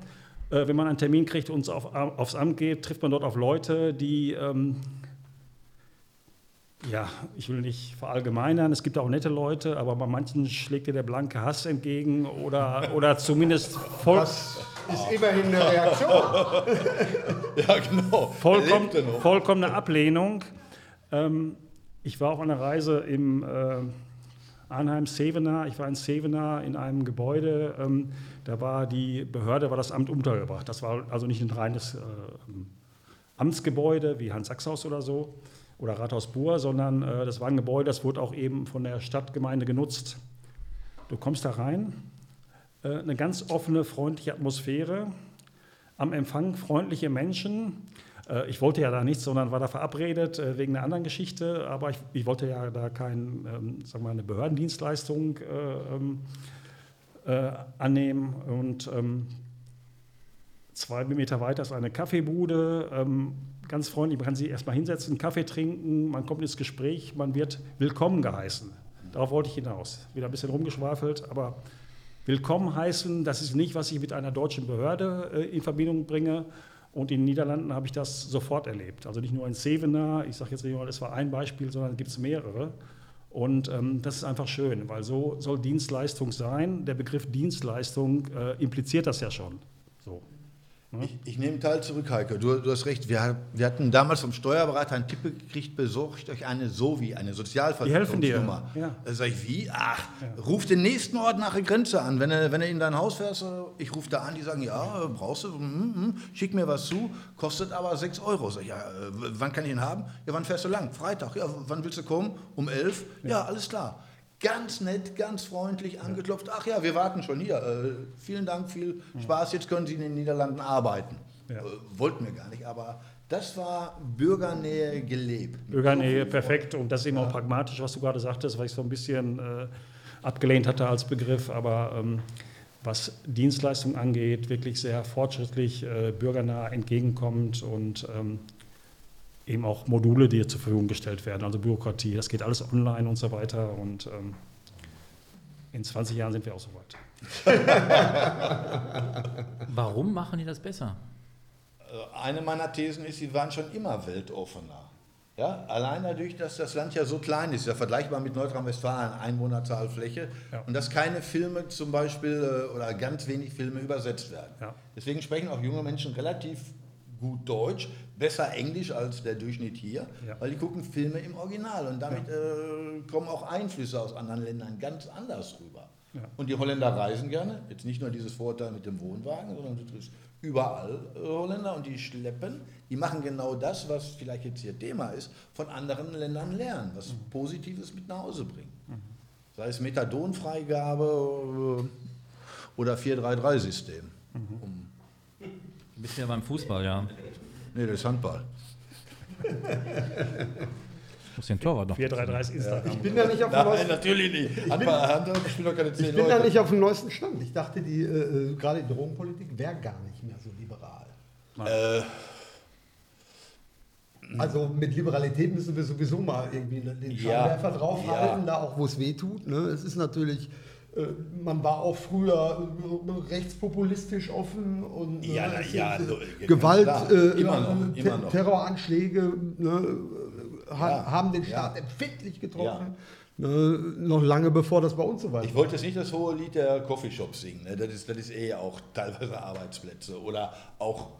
Äh, wenn man einen Termin kriegt und auf, aufs Amt geht, trifft man dort auf Leute, die ähm, ja, ich will nicht verallgemeinern, es gibt auch nette Leute, aber bei manchen schlägt dir der blanke Hass entgegen oder, oder zumindest voll. Das ist immerhin eine Reaktion. ja, genau. Vollkommen, vollkommene Ablehnung. Ähm, ich war auf einer Reise im äh, Arnheim Sevener. Ich war in Sevener in einem Gebäude. Ähm, da war die Behörde, war das Amt untergebracht. Das war also nicht ein reines äh, Amtsgebäude wie Hans Sachshaus oder so oder Rathaus Bur, sondern äh, das war ein Gebäude, das wurde auch eben von der Stadtgemeinde genutzt. Du kommst da rein, äh, eine ganz offene, freundliche Atmosphäre, am Empfang freundliche Menschen. Äh, ich wollte ja da nichts, sondern war da verabredet äh, wegen einer anderen Geschichte, aber ich, ich wollte ja da kein, ähm, sagen wir, eine Behördendienstleistung äh, ähm, äh, annehmen und ähm, zwei Meter weiter ist eine Kaffeebude. Ähm, ganz freundlich, man kann sich erstmal hinsetzen, Kaffee trinken, man kommt ins Gespräch, man wird willkommen geheißen. Darauf wollte ich hinaus. Wieder ein bisschen rumgeschwafelt, aber willkommen heißen, das ist nicht, was ich mit einer deutschen Behörde äh, in Verbindung bringe. Und in den Niederlanden habe ich das sofort erlebt. Also nicht nur in Sevener, ich sage jetzt nicht mal, das war ein Beispiel, sondern es gibt mehrere. Und ähm, das ist einfach schön, weil so soll Dienstleistung sein. Der Begriff Dienstleistung äh, impliziert das ja schon. So. Ich, ich, nehme Teil zurück, Heike. Du, du hast recht. Wir, wir, hatten damals vom Steuerberater einen Tipp gekriegt, besorgt euch eine SOVI, eine Sozialversicherungsnummer. Die helfen dir. Ja. Sag ich, wie? Ach, ja. ruf den nächsten Ort nach der Grenze an. Wenn du, wenn du in dein Haus fährst, ich rufe da an, die sagen, ja, brauchst du, hm, hm, schick mir was zu, kostet aber 6 Euro. Sag ich, ja, wann kann ich ihn haben? Ja, wann fährst du lang? Freitag. Ja, wann willst du kommen? Um 11? Ja, ja alles klar ganz nett, ganz freundlich angeklopft. Ach ja, wir warten schon hier. Äh, vielen Dank, viel Spaß. Jetzt können Sie in den Niederlanden arbeiten. Ja. Äh, wollten wir gar nicht, aber das war Bürgernähe gelebt. Bürgernähe, perfekt. Und das ist eben ja. auch pragmatisch, was du gerade sagtest, weil ich so ein bisschen äh, abgelehnt hatte als Begriff. Aber ähm, was Dienstleistung angeht, wirklich sehr fortschrittlich, äh, bürgernah entgegenkommt und ähm, eben auch Module, die zur Verfügung gestellt werden, also Bürokratie. Das geht alles online und so weiter. Und ähm, in 20 Jahren sind wir auch so weit. Warum machen die das besser? Äh, eine meiner Thesen ist, sie waren schon immer weltoffener. Ja, allein dadurch, dass das Land ja so klein ist, ja vergleichbar mit Nordrhein-Westfalen, Einwohnerzahl, Fläche, ja. und dass keine Filme zum Beispiel äh, oder ganz wenig Filme übersetzt werden. Ja. Deswegen sprechen auch junge Menschen relativ gut Deutsch, besser Englisch als der Durchschnitt hier, ja. weil die gucken Filme im Original und damit ja. äh, kommen auch Einflüsse aus anderen Ländern ganz anders rüber. Ja. Und die Holländer reisen gerne, jetzt nicht nur dieses Vorteil mit dem Wohnwagen, sondern du triffst überall äh, Holländer und die schleppen, die machen genau das, was vielleicht jetzt hier Thema ist, von anderen Ländern lernen, was mhm. Positives mit nach Hause bringen. Mhm. Sei es Methadonfreigabe äh, oder 433-System, mhm. um bist ja beim Fußball, ja. Nee, das ist Handball. muss den Torwart noch. 4-3-3 ist Instagram. Ich bin da nicht auf dem neuesten natürlich nicht. Handball, Handball spielt doch keine 10 Ich bin da nicht auf dem neuesten Stand. Ich dachte, die, äh, äh gerade die Drogenpolitik wäre gar nicht mehr so liberal. Äh, also mit Liberalität müssen wir sowieso mal irgendwie den Scheinwerfer ja, draufhalten, ja. da auch wo es weh tut. Ne? Es ist natürlich äh, man war auch früher äh, rechtspopulistisch offen und ja, ne, ja, äh, Gewalt, äh, immer noch, immer noch. Terroranschläge ne, ja, haben den Staat empfindlich getroffen. Ne, noch lange bevor das bei uns so war. Ich wollte jetzt nicht das hohe Lied der Coffeeshops singen. Ne? Das, ist, das ist eh auch teilweise Arbeitsplätze oder auch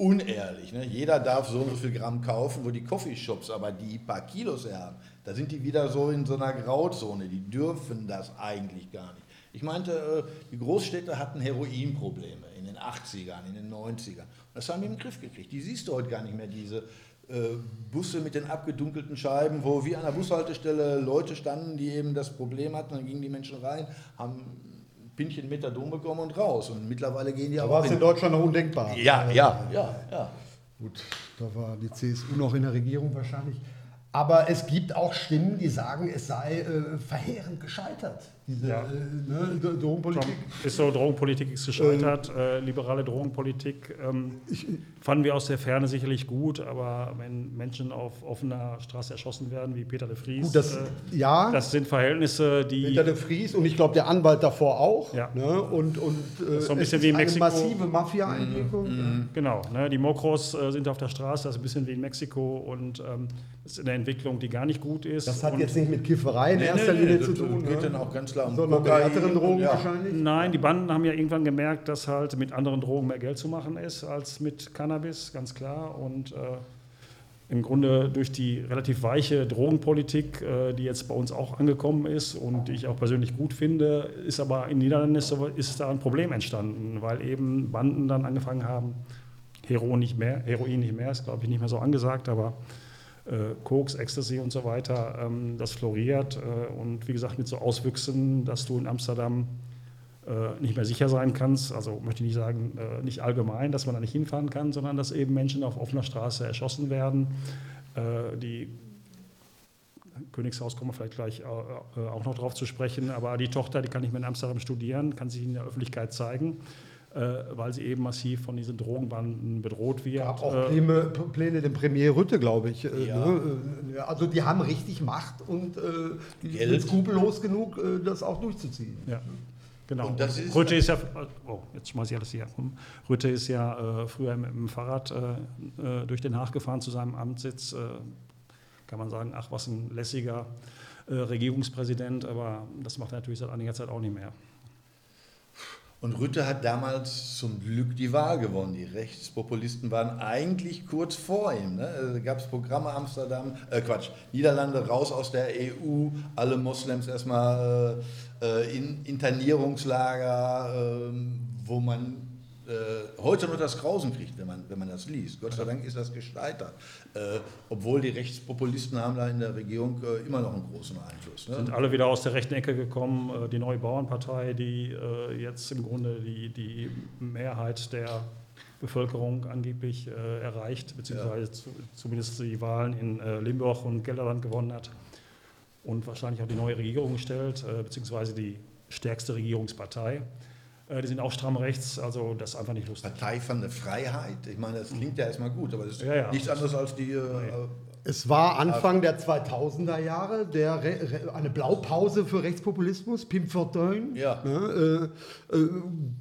unehrlich. Ne? Jeder darf so und so viel Gramm kaufen, wo die Coffeeshops aber die paar Kilos haben, da sind die wieder so in so einer Grauzone. Die dürfen das eigentlich gar nicht. Ich meinte, äh, die Großstädte hatten Heroinprobleme in den 80ern, in den 90ern. Das haben die im Griff gekriegt. Die siehst du heute gar nicht mehr, diese äh, Busse mit den abgedunkelten Scheiben, wo wie an der Bushaltestelle Leute standen, die eben das Problem hatten. Dann gingen die Menschen rein, haben Pinchen Methadon bekommen und raus. Und mittlerweile gehen die da war es in Deutschland noch undenkbar. Ja, ja, ja, ja. Gut, da war die CSU noch in der Regierung wahrscheinlich. Aber es gibt auch Stimmen, die sagen, es sei äh, verheerend gescheitert, diese Ja. äh, ne, Drogenpolitik. Ist so, Drogenpolitik ist gescheitert, äh, liberale Drogenpolitik ähm, fanden wir aus der Ferne sicherlich gut, aber wenn Menschen auf offener Straße erschossen werden, wie Peter de Vries, Gut, das, äh, ja, das sind Verhältnisse, die Peter de Vries und ich glaube der Anwalt davor auch. Ja. Ne? Und, und äh, ist so ein bisschen wie in eine Mexiko. massive Mafia-Entwicklung. Genau, ne, die Mokros äh, sind auf der Straße, das ist ein bisschen wie in Mexiko und ähm, ist eine Entwicklung, die gar nicht gut ist. Das hat und jetzt nicht mit Kifferei in erster Linie zu tun, geht ne? dann auch ganz klar um sondern Kokain härteren Drogen ja. wahrscheinlich. Nein, die Banden haben ja irgendwann gemerkt, dass halt mit anderen Drogen mehr Geld zu machen ist als mit Cannabis, ganz klar. Und äh, im Grunde durch die relativ weiche Drogenpolitik, äh, die jetzt bei uns auch angekommen ist und die ich auch persönlich gut finde, ist aber in den Niederlanden ist, ist da ein Problem entstanden, weil eben Banden dann angefangen haben, Heroin nicht mehr, Heroin nicht mehr, ist glaube ich nicht mehr so angesagt, aber äh, Koks, Ecstasy und so weiter, ähm, das floriert äh, und wie gesagt mit so Auswüchsen, dass du in Amsterdam äh, nicht mehr sicher sein kannst. Also möchte ich nicht sagen, äh, nicht allgemein, dass man da nicht hinfahren kann, sondern dass eben Menschen auf offener Straße erschossen werden. Äh, die Königshaus kommen wir vielleicht gleich äh, äh, auch noch drauf zu sprechen, aber die Tochter, die kann nicht mehr in Amsterdam studieren, kann sich in der Öffentlichkeit zeigen, äh, weil sie eben massiv von diesen Drogenbanden bedroht wird. gab auch Äh, Pläne, Pläne dem Premier Rütte, glaube ich. äh, Ja. Ne? Äh, Also die haben richtig Macht und äh, die sind skrupellos genug, äh, das auch durchzuziehen. Ja, genau. Und das ist- Rütte ist ja, oh, jetzt schmeiße ich alles hier rum. Rütte ist ja äh, früher mit dem Fahrrad äh, äh, durch Den Haag gefahren zu seinem Amtssitz. Äh, kann man sagen, ach, was ein lässiger äh, Regierungspräsident, aber das macht er natürlich seit einiger Zeit auch nicht mehr. Und Rütte hat damals zum Glück die Wahl gewonnen. Die Rechtspopulisten waren eigentlich kurz vor ihm. Ne? Also, Da gab es Programme Amsterdam, äh Quatsch, Niederlande raus aus der EU, alle Moslems erstmal äh, äh, in Internierungslager, ähm, wo man äh, heute nur das Grausen kriegt, wenn man, wenn man das liest. Gott sei Dank ist das gescheitert. Äh, obwohl die Rechtspopulisten haben da in der Regierung äh, immer noch einen großen Einfluss. Ne? Sind alle wieder aus der rechten Ecke gekommen. Äh, Die neue Bauernpartei, die äh, jetzt im Grunde die, die Mehrheit der Bevölkerung angeblich äh, erreicht, beziehungsweise zu, zumindest die Wahlen in Limburg und Gelderland gewonnen hat und wahrscheinlich auch die neue Regierung stellt, beziehungsweise die stärkste Regierungspartei. Äh, die sind auch stramm rechts, also das ist einfach nicht lustig. Partei von der Freiheit. Ich meine, das klingt ja erstmal gut, aber das ist Ja, ja. nichts anderes als die. Äh, Es war Anfang der 2000er Jahre der Re Re eine Blaupause für Rechtspopulismus, Pim Fortuyn. Ja. Ne, äh, äh,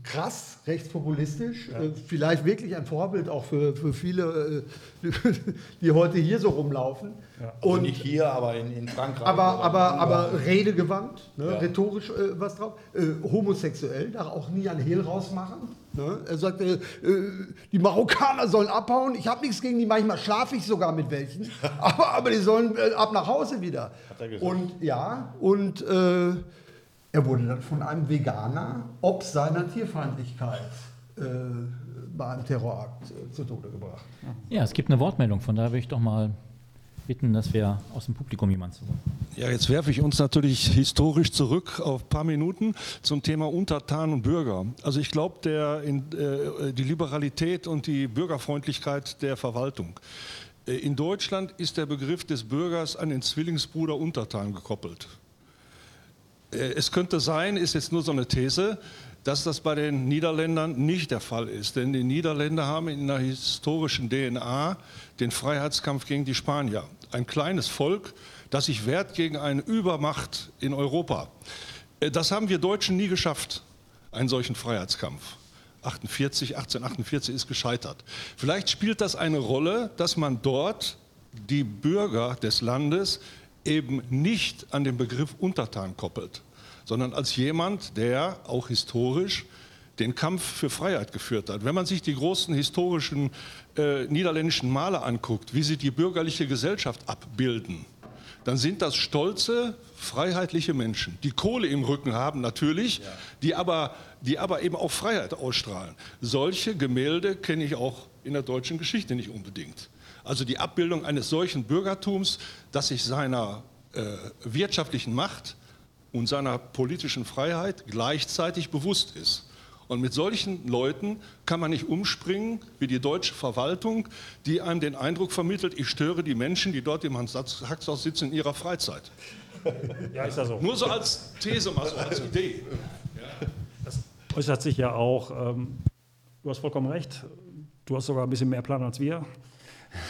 krass rechtspopulistisch, äh, vielleicht wirklich ein Vorbild auch für, für viele, äh, die heute hier so rumlaufen. Ja. also Und nicht hier, aber in, in Frankreich. aber, aber, aber redegewandt, ne, Ja. rhetorisch äh, was drauf. Äh, homosexuell, da auch nie ein Hehl rausmachen. Ne? Er sagte, äh, die Marokkaner sollen abhauen. Ich habe nichts gegen die, manchmal schlafe ich sogar mit welchen. aber, aber die sollen äh, ab nach Hause wieder. er gesagt. Und ja, und äh, er wurde dann von einem Veganer ob seiner Tierfeindlichkeit äh, bei einem Terrorakt äh, zu Tode gebracht. Ja, es gibt eine Wortmeldung, von daher würde ich doch mal bitten, dass wir aus dem Publikum jemanden zu. Ja, jetzt werfe ich uns natürlich historisch zurück auf ein paar Minuten zum Thema Untertan und Bürger. Also ich glaube, der, in, äh, die Liberalität und die Bürgerfreundlichkeit der Verwaltung. Äh, In Deutschland ist der Begriff des Bürgers an den Zwillingsbruder Untertan gekoppelt. Äh, Es könnte sein, ist jetzt nur so eine These, dass das bei den Niederländern nicht der Fall ist. Denn die Niederländer haben in der historischen DNA den Freiheitskampf gegen die Spanier. Ein kleines Volk, das sich wehrt gegen eine Übermacht in Europa. Äh, Das haben wir Deutschen nie geschafft, einen solchen Freiheitskampf. 48, 1848 ist gescheitert. Vielleicht spielt das eine Rolle, dass man dort die Bürger des Landes eben nicht an den Begriff Untertan koppelt, sondern als jemand, der auch historisch den Kampf für Freiheit geführt hat. Wenn man sich die großen historischen äh, niederländischen Male anguckt, wie sie die bürgerliche Gesellschaft abbilden, dann sind das stolze, freiheitliche Menschen, die Kohle im Rücken haben natürlich, die, aber, die aber eben auch Freiheit ausstrahlen. Solche Gemälde kenne ich auch in der deutschen Geschichte nicht unbedingt. Also die Abbildung eines solchen Bürgertums, das sich seiner äh, wirtschaftlichen Macht und seiner politischen Freiheit gleichzeitig bewusst ist. Und mit solchen Leuten kann man nicht umspringen wie die deutsche Verwaltung, die einem den Eindruck vermittelt, ich störe die Menschen, die dort im Hans-Haxhaus sitzen, in ihrer Freizeit. Ja, ist ja so. Nur so als These, mal so als Idee. Das äußert sich ja auch, ähm, du hast vollkommen recht, du hast sogar ein bisschen mehr Plan als wir.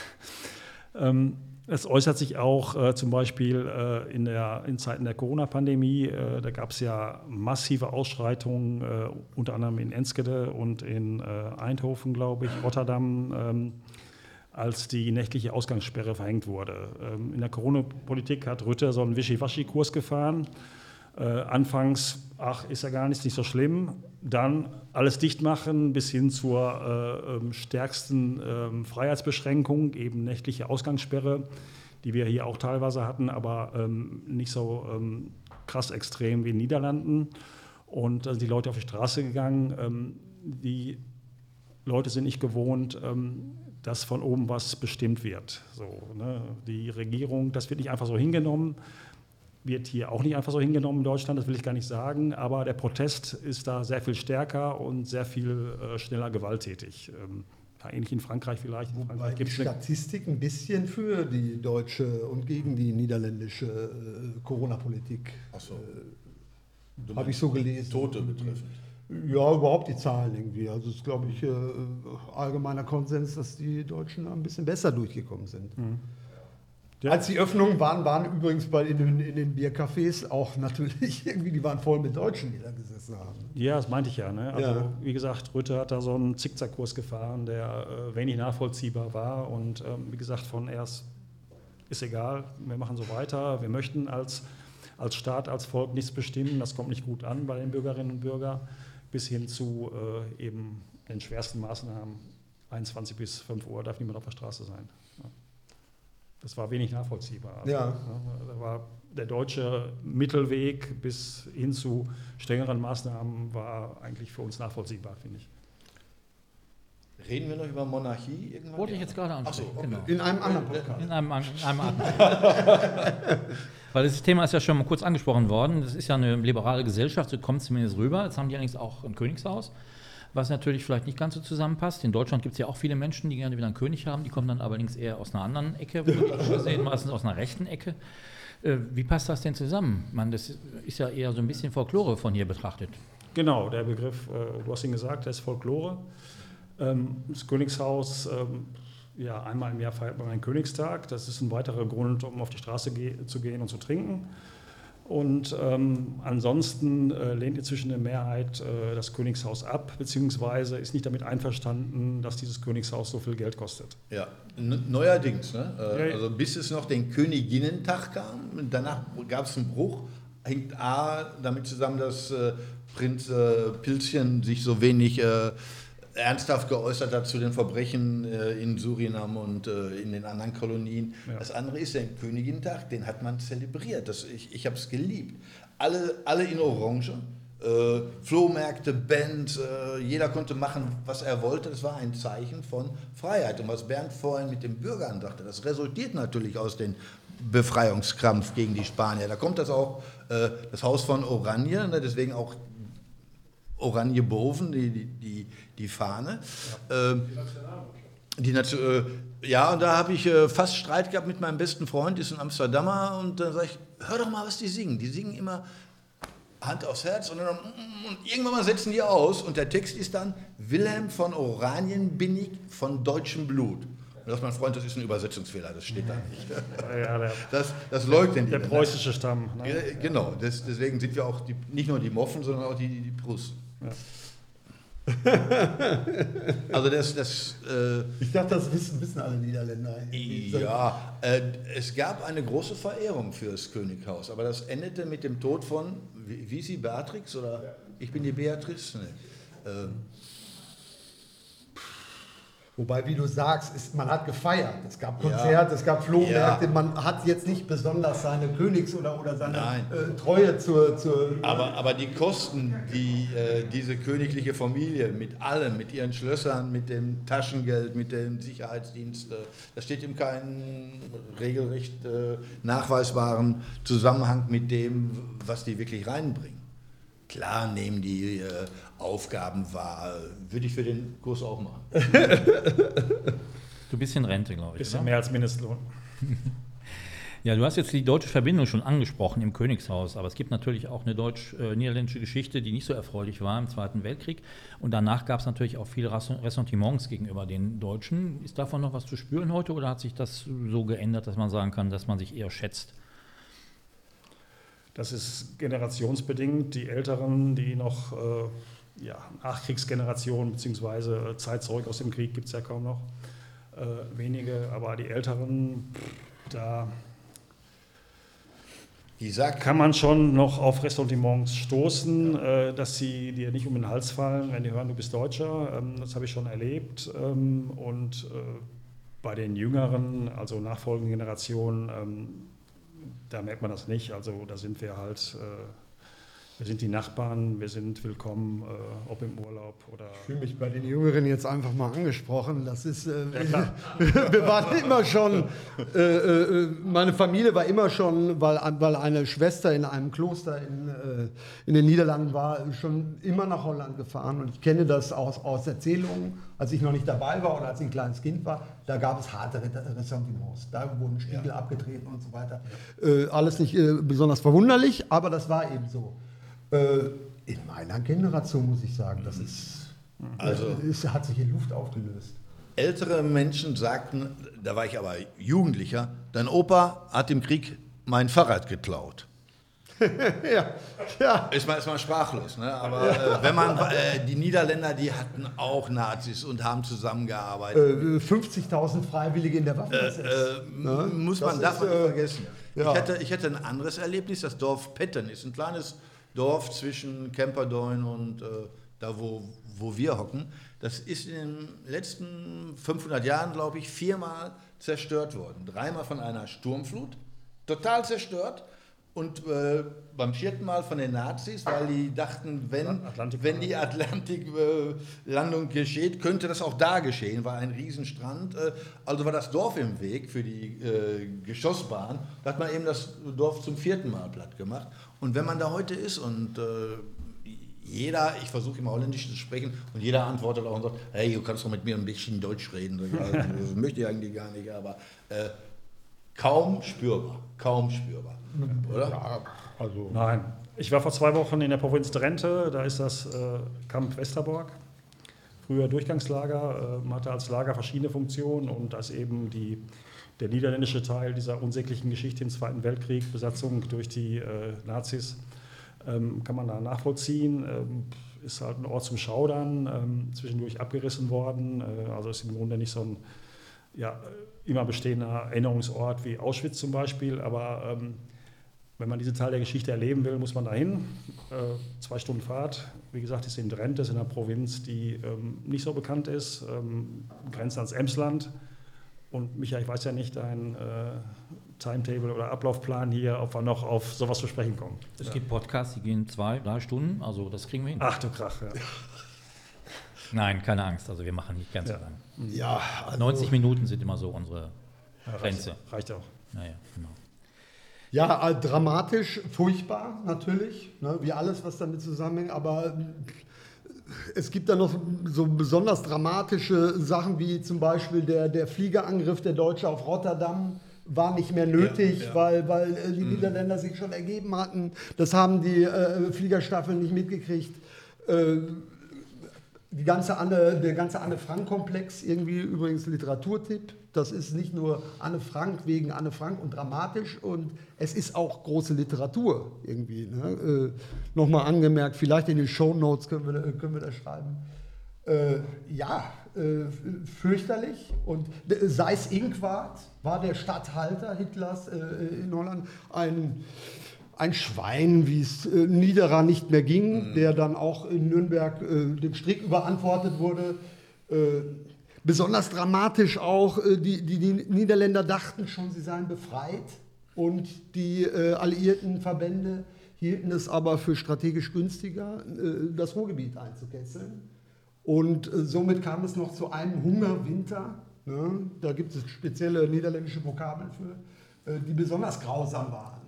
ähm, es äußert sich auch äh, zum Beispiel äh, in, der, in Zeiten der Corona-Pandemie. Äh, da gab es ja massive Ausschreitungen, äh, unter anderem in Enskede und in äh, Eindhoven, glaube ich, Rotterdam, ähm, als die nächtliche Ausgangssperre verhängt wurde. Ähm, in der Corona-Politik hat Rütte so einen Wischiwaschi-Kurs gefahren. Äh, anfangs, ach, ist ja gar nicht, nicht so schlimm. Dann alles dicht machen bis hin zur äh, ähm, stärksten äh, Freiheitsbeschränkung, eben nächtliche Ausgangssperre, die wir hier auch teilweise hatten, aber ähm, nicht so ähm, krass extrem wie in den Niederlanden. Und da sind die Leute auf die Straße gegangen. Ähm, die Leute sind nicht gewohnt, ähm, dass von oben was bestimmt wird. So, ne? Die Regierung, das wird nicht einfach so hingenommen wird hier auch nicht einfach so hingenommen in Deutschland, das will ich gar nicht sagen, aber der Protest ist da sehr viel stärker und sehr viel äh, schneller gewalttätig. Ähm, ähnlich in Frankreich vielleicht. In Wobei die Statistik ein bisschen für die deutsche und gegen die niederländische äh, Corona-Politik so. Du habe ich so gelesen. Tote betreffend. Ja, überhaupt die Zahlen irgendwie. Also es ist, glaube ich, äh, allgemeiner Konsens, dass die Deutschen ein bisschen besser durchgekommen sind. Ja. Als die Öffnungen waren, waren übrigens bei in den, in den Biercafés auch natürlich irgendwie, die waren voll mit Deutschen, die da gesessen haben. Ja, das meinte ich ja. Ne? Also, Ja. wie gesagt, Rütte hat da so einen Zickzackkurs gefahren, der äh, wenig nachvollziehbar war. Und ähm, wie gesagt, von erst ist egal, wir machen so weiter. Wir möchten als, als Staat, als Volk nichts bestimmen. Das kommt nicht gut an bei den Bürgerinnen und Bürgern. Bis hin zu äh, eben den schwersten Maßnahmen. 21 bis 5 Uhr darf niemand auf der Straße sein. Das war wenig nachvollziehbar. Also, Ja. ne, Da war der deutsche Mittelweg bis hin zu strengeren Maßnahmen war eigentlich für uns nachvollziehbar, finde ich. Reden wir noch über Monarchie irgendwann? Wollte ich jetzt gerade so, ansprechen. okay. genau. In einem anderen Podcast. In einem, einem anderen. Weil das Thema ist ja schon mal kurz angesprochen worden. Das ist ja eine liberale Gesellschaft, so kommt es zumindest rüber. Jetzt haben die allerdings auch ein Königshaus, was natürlich vielleicht nicht ganz so zusammenpasst. In Deutschland gibt es ja auch viele Menschen, die gerne wieder einen König haben. Die kommen dann allerdings eher aus einer anderen Ecke, gesehen, meistens aus einer rechten Ecke. Äh, Wie passt das denn zusammen? Man, das ist ja eher so ein bisschen Folklore von hier betrachtet. Genau, der Begriff, äh, du hast ihn gesagt, der ist Folklore. Ähm, das Königshaus, ähm, ja, einmal im Jahr feiert man einen Königstag. Das ist ein weiterer Grund, um auf die Straße zu gehen und zu trinken. Und ähm, ansonsten äh, lehnt inzwischen eine Mehrheit äh, das Königshaus ab, beziehungsweise ist nicht damit einverstanden, dass dieses Königshaus so viel Geld kostet. Ja, neuerdings. Ne? Äh, Ja. Also bis es noch den Königinnentag kam, danach gab es einen Bruch. Hängt A damit zusammen, dass äh, Prinz äh, Pilzchen sich so wenig äh, ernsthaft geäußert hat zu den Verbrechen äh, in Surinam und äh, in den anderen Kolonien. Ja. Das andere ist der Königinnentag, den hat man zelebriert. Das, ich ich habe es geliebt. Alle, alle in Orange. Äh, Flohmärkte, Bands, äh, jeder konnte machen, was er wollte. Das war ein Zeichen von Freiheit. Und was Bernd vorhin mit den Bürgern sagte, das resultiert natürlich aus dem Befreiungskampf gegen die Spanier. Da kommt das auch, äh, das Haus von Oranje, ne, deswegen auch Oranje Boven, die, die, die, die Fahne. Ähm, die Nation, äh, ja, und da habe ich äh, fast Streit gehabt mit meinem besten Freund, ist ein Amsterdamer, und dann sage ich, hör doch mal, was die singen. Die singen immer Hand aufs Herz und, dann, und irgendwann mal setzen die aus und der Text ist dann, Wilhelm von Oranien bin ich von deutschem Blut. Und das, mein Freund, das ist ein Übersetzungsfehler, das steht da nicht. Ja, der, Das, das leugnen die. der dann. preußische Stamm. Ne? Ja, Genau, das, deswegen sind wir auch die, nicht nur die Moffen, sondern auch die, die, die Prussen. also das, das äh, Ich dachte, das wissen, wissen alle Niederländer. ja, äh, es gab eine große Verehrung für das Könighaus, aber das endete mit dem Tod von, wie, wie sie, Beatrix oder ich bin die Beatrice? Nee. Ähm, Wobei, wie du sagst, ist, man hat gefeiert. Es gab Ja. Konzerte, es gab Flohmärkte. Ja. Man hat jetzt nicht besonders seine Königs- oder, oder seine äh, Treue zur. zur aber, aber die Kosten, die äh, diese königliche Familie mit allem, mit ihren Schlössern, mit dem Taschengeld, mit dem Sicherheitsdienst, äh, da steht in keinem regelrecht äh, nachweisbaren Zusammenhang mit dem, was die wirklich reinbringen. klar nehmen die äh, Aufgaben wahr. Würde ich für den Kurs auch machen. Du bist in Rente, glaube ich. Bisschen oder? mehr als Mindestlohn. Ja, du hast jetzt die deutsche Verbindung schon angesprochen im Königshaus, aber es gibt natürlich auch eine deutsch-niederländische Geschichte, die nicht so erfreulich war im Zweiten Weltkrieg. Und danach gab es natürlich auch viele Ressentiments gegenüber den Deutschen. Ist davon noch was zu spüren heute oder hat sich das so geändert, dass man sagen kann, dass man sich eher schätzt? Das ist generationsbedingt. Die Älteren, die noch äh, ja, Nachkriegsgeneration bzw. Zeit zurück aus dem Krieg gibt es ja kaum noch äh, wenige, aber die Älteren, pff, da kann man schon noch auf Ressentiments stoßen, äh, dass sie dir nicht um den Hals fallen, wenn die hören, du bist Deutscher. Ähm, das habe ich schon erlebt. Ähm, und äh, bei den Jüngeren, also nachfolgenden Generationen, ähm, da merkt man das nicht. Also da sind wir halt, äh, wir sind die Nachbarn, wir sind willkommen, äh, ob im Urlaub oder. Ich fühle mich bei den Jüngeren jetzt einfach mal angesprochen. Das ist, äh, wir waren immer schon, äh, äh, meine Familie war immer schon, weil, weil eine Schwester in einem Kloster in, äh, in den Niederlanden war, schon immer nach Holland gefahren. Und ich kenne das aus, aus Erzählungen, als ich noch nicht dabei war oder als ich ein kleines Kind war. Da gab es harte Re- Ressentiments. Da wurden Spiegel abgetreten und so weiter. Äh, alles nicht besonders verwunderlich, aber das war eben so. Äh, in meiner Generation muss ich sagen, das ist. Also- es hat sich in Luft aufgelöst. ältere Menschen sagten, da war ich aber Jugendlicher, dein Opa hat im Krieg mein Fahrrad geklaut. Ja, ja. Ist man, ist man sprachlos, ne? aber äh, wenn man, äh, die Niederländer, die hatten auch Nazis und haben zusammengearbeitet. Äh, 50.000 Freiwillige in der Waffen-SS. Äh, Ne? muss man, Das darf ist, äh, vergessen. ja. Ich, hatte, ich hatte ein anderes Erlebnis, das Dorf Petten ist ein kleines Dorf zwischen Camperdoin und äh, da, wo, wo wir hocken. Das ist in den letzten 500 Jahren, glaube ich, viermal zerstört worden. Dreimal von einer Sturmflut, total zerstört. Und äh, beim vierten Mal von den Nazis, weil die dachten, wenn, Atlantik- wenn die Atlantiklandung geschieht, könnte das auch da geschehen, war ein Riesenstrand. Äh, also war das Dorf im Weg für die äh, Geschossbahn. Da hat man eben das Dorf zum vierten Mal platt gemacht. Und wenn man da heute ist und äh, jeder, ich versuche immer Holländisch zu sprechen und jeder antwortet auch und sagt, hey, du kannst doch mit mir ein bisschen Deutsch reden. "Ja, Das möchte ich eigentlich gar nicht, aber äh, kaum spürbar, kaum spürbar, oder? Ja, also. Nein. Ich war vor zwei Wochen in der Provinz Drenthe, da ist das äh, Camp Westerbork. Früher Durchgangslager, äh, hatte als Lager verschiedene Funktionen und das eben die, der niederländische Teil dieser unsäglichen Geschichte im Zweiten Weltkrieg, Besatzung durch die äh, Nazis, ähm, kann man da nachvollziehen. Ähm, ist halt ein Ort zum Schaudern, ähm, zwischendurch abgerissen worden. Äh, also ist im Grunde nicht so ein ja, immer bestehender Erinnerungsort wie Auschwitz zum Beispiel, aber ähm, wenn man diesen Teil der Geschichte erleben will, muss man dahin. Äh, zwei Stunden Fahrt. Wie gesagt, ist in Drenthe, ist in einer Provinz, die ähm, nicht so bekannt ist, ähm, grenzt ans Emsland. Und Michael, ich weiß ja nicht dein äh, Timetable oder Ablaufplan hier, ob wir noch auf sowas zu sprechen kommen. Es gibt Podcasts, die gehen zwei, drei Stunden, also das kriegen wir hin. Ach du Krach, ja. Nein, keine Angst, also wir machen nicht ganz Ja. so lang. Ja, also, 90 Minuten sind immer so unsere Ja, Grenze. Reicht, reicht auch. Naja, genau. ja, äh, dramatisch, furchtbar natürlich, ne, wie alles, was damit zusammenhängt, aber äh, es gibt da noch so besonders dramatische Sachen wie zum Beispiel der, der Fliegerangriff der Deutsche auf Rotterdam war nicht mehr nötig, Ja, ja. weil, weil äh, die Niederländer sich schon ergeben hatten. Das haben die äh, Fliegerstaffeln nicht mitgekriegt. Äh, die ganze Anne, der ganze Anne Frank-Komplex, irgendwie übrigens Literaturtipp. Das ist nicht nur Anne Frank wegen Anne Frank und dramatisch und es ist auch große Literatur irgendwie. Ne? Äh, Nochmal angemerkt, vielleicht in den Shownotes können wir, können wir das schreiben. Äh, ja, äh, fürchterlich. Und Seyss Inquart war der Statthalter Hitlers äh, in Holland. Ein, ein Schwein, wie es äh, Niederer nicht mehr ging, der dann auch in Nürnberg äh, dem Strick überantwortet wurde. Äh, besonders dramatisch auch, äh, die, die, die Niederländer dachten schon, sie seien befreit und die äh, alliierten Verbände hielten es aber für strategisch günstiger, äh, das Ruhrgebiet einzukesseln. Und somit kam es noch zu einem Hungerwinter. Ne? Da gibt es spezielle niederländische Vokabeln für, die besonders grausam waren.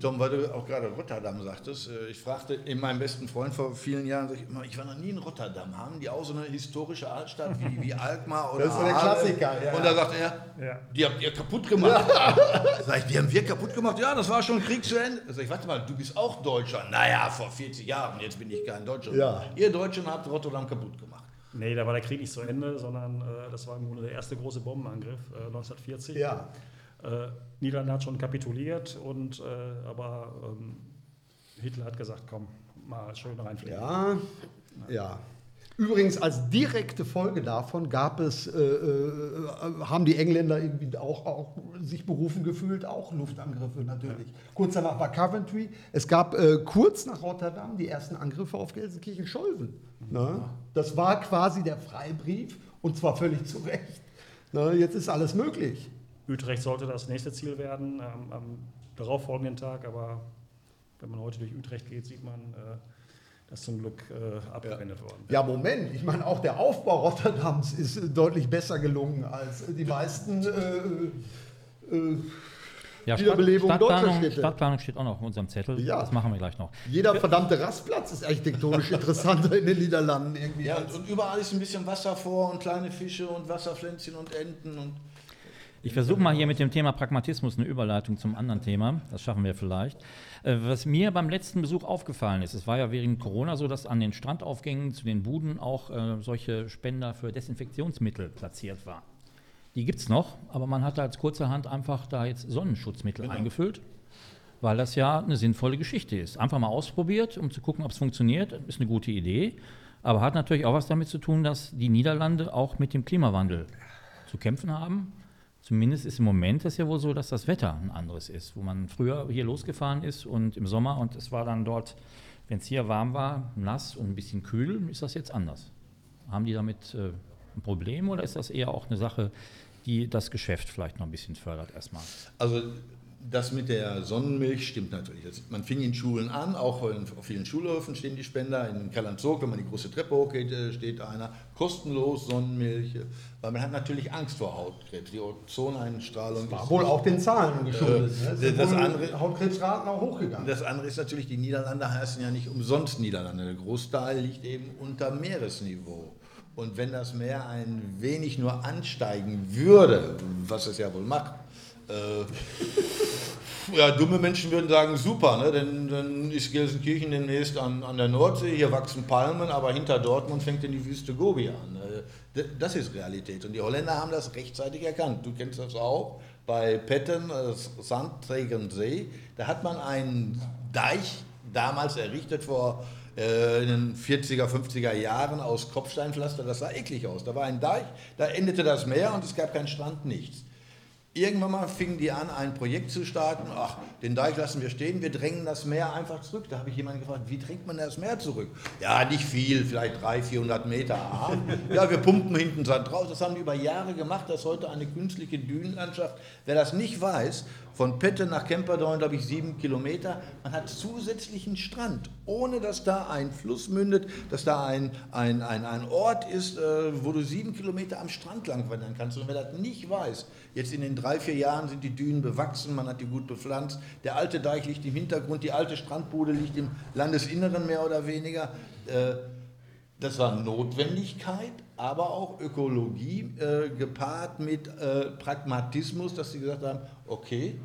Tom, weil du auch gerade Rotterdam sagtest, äh, ich fragte in meinem besten Freund vor vielen Jahren, sag ich, immer, ich war noch nie in Rotterdam. Haben die auch so eine historische Altstadt wie, wie Alkmaar oder Das ist so der? Klassiker, ja. Und da sagt er, Ja. die habt ihr kaputt gemacht. Sag ich, die haben wir kaputt gemacht? Ja, das war schon Krieg zu Ende. Sag ich, warte mal, du bist auch Deutscher. Naja, vor 40 Jahren, jetzt bin ich kein Deutscher. Ja. Ihr Deutschen habt Rotterdam kaputt gemacht. Nee, da war der Krieg nicht zu Ende, sondern äh, das war im Grunde der erste große Bombenangriff äh, 1940. Ja. Äh, Niederlande hat schon kapituliert, und, äh, aber ähm, Hitler hat gesagt, komm, mal schön reinfliegen. Ja, ja. Übrigens, als direkte Folge davon gab es, äh, äh, haben die Engländer irgendwie auch, auch sich berufen gefühlt, auch Luftangriffe natürlich. Kurz danach war Coventry. Es gab äh, kurz nach Rotterdam die ersten Angriffe auf Gelsenkirchen-Scholven. Ne? Das war quasi der Freibrief und zwar völlig zu Recht. Ne? Jetzt ist alles möglich. Utrecht sollte das nächste Ziel werden ähm, am darauffolgenden Tag, aber wenn man heute durch Utrecht geht, sieht man, äh, dass zum Glück äh, abgewendet worden. Ja, Moment. Ich meine, auch der Aufbau Rotterdams ist äh, deutlich besser gelungen als die meisten äh, äh, Ja, Wiederbelebung deutscher Stadtplanung, Städte. Stadtplanung steht auch noch auf unserem Zettel. Ja. Das machen wir gleich noch. Jeder verdammte Rastplatz ist architektonisch interessanter in den Niederlanden irgendwie. Ja, und überall ist ein bisschen Wasser vor und kleine Fische und Wasserpflänzchen und Enten und Ich versuche mal hier mit dem Thema Pragmatismus eine Überleitung zum anderen Thema. Das schaffen wir vielleicht. Äh, Was mir beim letzten Besuch aufgefallen ist, es war ja während Corona so, dass an den Strandaufgängen zu den Buden auch äh, solche Spender für Desinfektionsmittel platziert waren. Die gibt es noch, aber man hat als kurzerhand einfach da jetzt Sonnenschutzmittel eingefüllt, weil das ja eine sinnvolle Geschichte ist. Einfach mal ausprobiert, um zu gucken, ob es funktioniert, ist eine gute Idee. Aber hat natürlich auch was damit zu tun, dass die Niederlande auch mit dem Klimawandel zu kämpfen haben. Zumindest ist im Moment das ja wohl so, dass das Wetter ein anderes ist, wo man früher hier losgefahren ist und im Sommer und es war dann dort, wenn es hier warm war, nass und ein bisschen kühl, ist das jetzt anders. Haben die damit äh, ein Problem oder ist das eher auch eine Sache, die das Geschäft vielleicht noch ein bisschen fördert erstmal? Also das mit der Sonnenmilch stimmt natürlich. Das, man fing in Schulen an, auch in, auf vielen Schulhöfen stehen die Spender. In Kalanzog, wenn man die große Treppe hochgeht, äh, steht einer. Kostenlos Sonnenmilch, weil man hat natürlich Angst vor Hautkrebs. Die Ozoneinstrahlung war ist wohl auch den Zahlen geschuldet. Äh, ne? Das andere- Hautkrebsraten auch hochgegangen. Das andere ist natürlich, die Niederlande heißen ja nicht umsonst Niederlande. Der Großteil liegt eben unter Meeresniveau. Und wenn das Meer ein wenig nur ansteigen würde, was es ja wohl macht, äh, ja, dumme Menschen würden sagen, super, ne? denn dann ist Gelsenkirchen demnächst an, an der Nordsee, hier wachsen Palmen, aber hinter Dortmund fängt dann die Wüste Gobi an. D- Das ist Realität. Und die Holländer haben das rechtzeitig erkannt. Du kennst das auch bei Petten, äh, Sandträgensee. Da hat man einen Deich damals errichtet vor äh, in den 40er, 50er Jahren aus Kopfsteinpflaster. Das sah eklig aus. Da war ein Deich, da endete das Meer und es gab keinen Strand, nichts. Irgendwann mal fingen die an, ein Projekt zu starten. Ach, den Deich lassen wir stehen, wir drängen das Meer einfach zurück. Da habe ich jemanden gefragt, wie drängt man das Meer zurück? Ja, nicht viel, vielleicht 300, 400 Meter. Aha. Ja, wir pumpen hinten Sand raus. Das haben die über Jahre gemacht. Das ist heute eine künstliche Dünenlandschaft. Wer das nicht weiß, von Pette nach Kemperdorn, glaube ich, sieben Kilometer. Man hat zusätzlichen Strand, ohne dass da ein Fluss mündet, dass da ein, ein, ein, ein Ort ist, äh, wo du sieben Kilometer am Strand lang wandern kannst. Und wer das nicht weiß, jetzt in den drei, vier Jahren sind die Dünen bewachsen, man hat die gut bepflanzt. Der alte Deich liegt im Hintergrund, die alte Strandbude liegt im Landesinneren mehr oder weniger. Äh, das war Notwendigkeit, aber auch Ökologie äh, gepaart mit äh, Pragmatismus, dass sie gesagt haben, okay,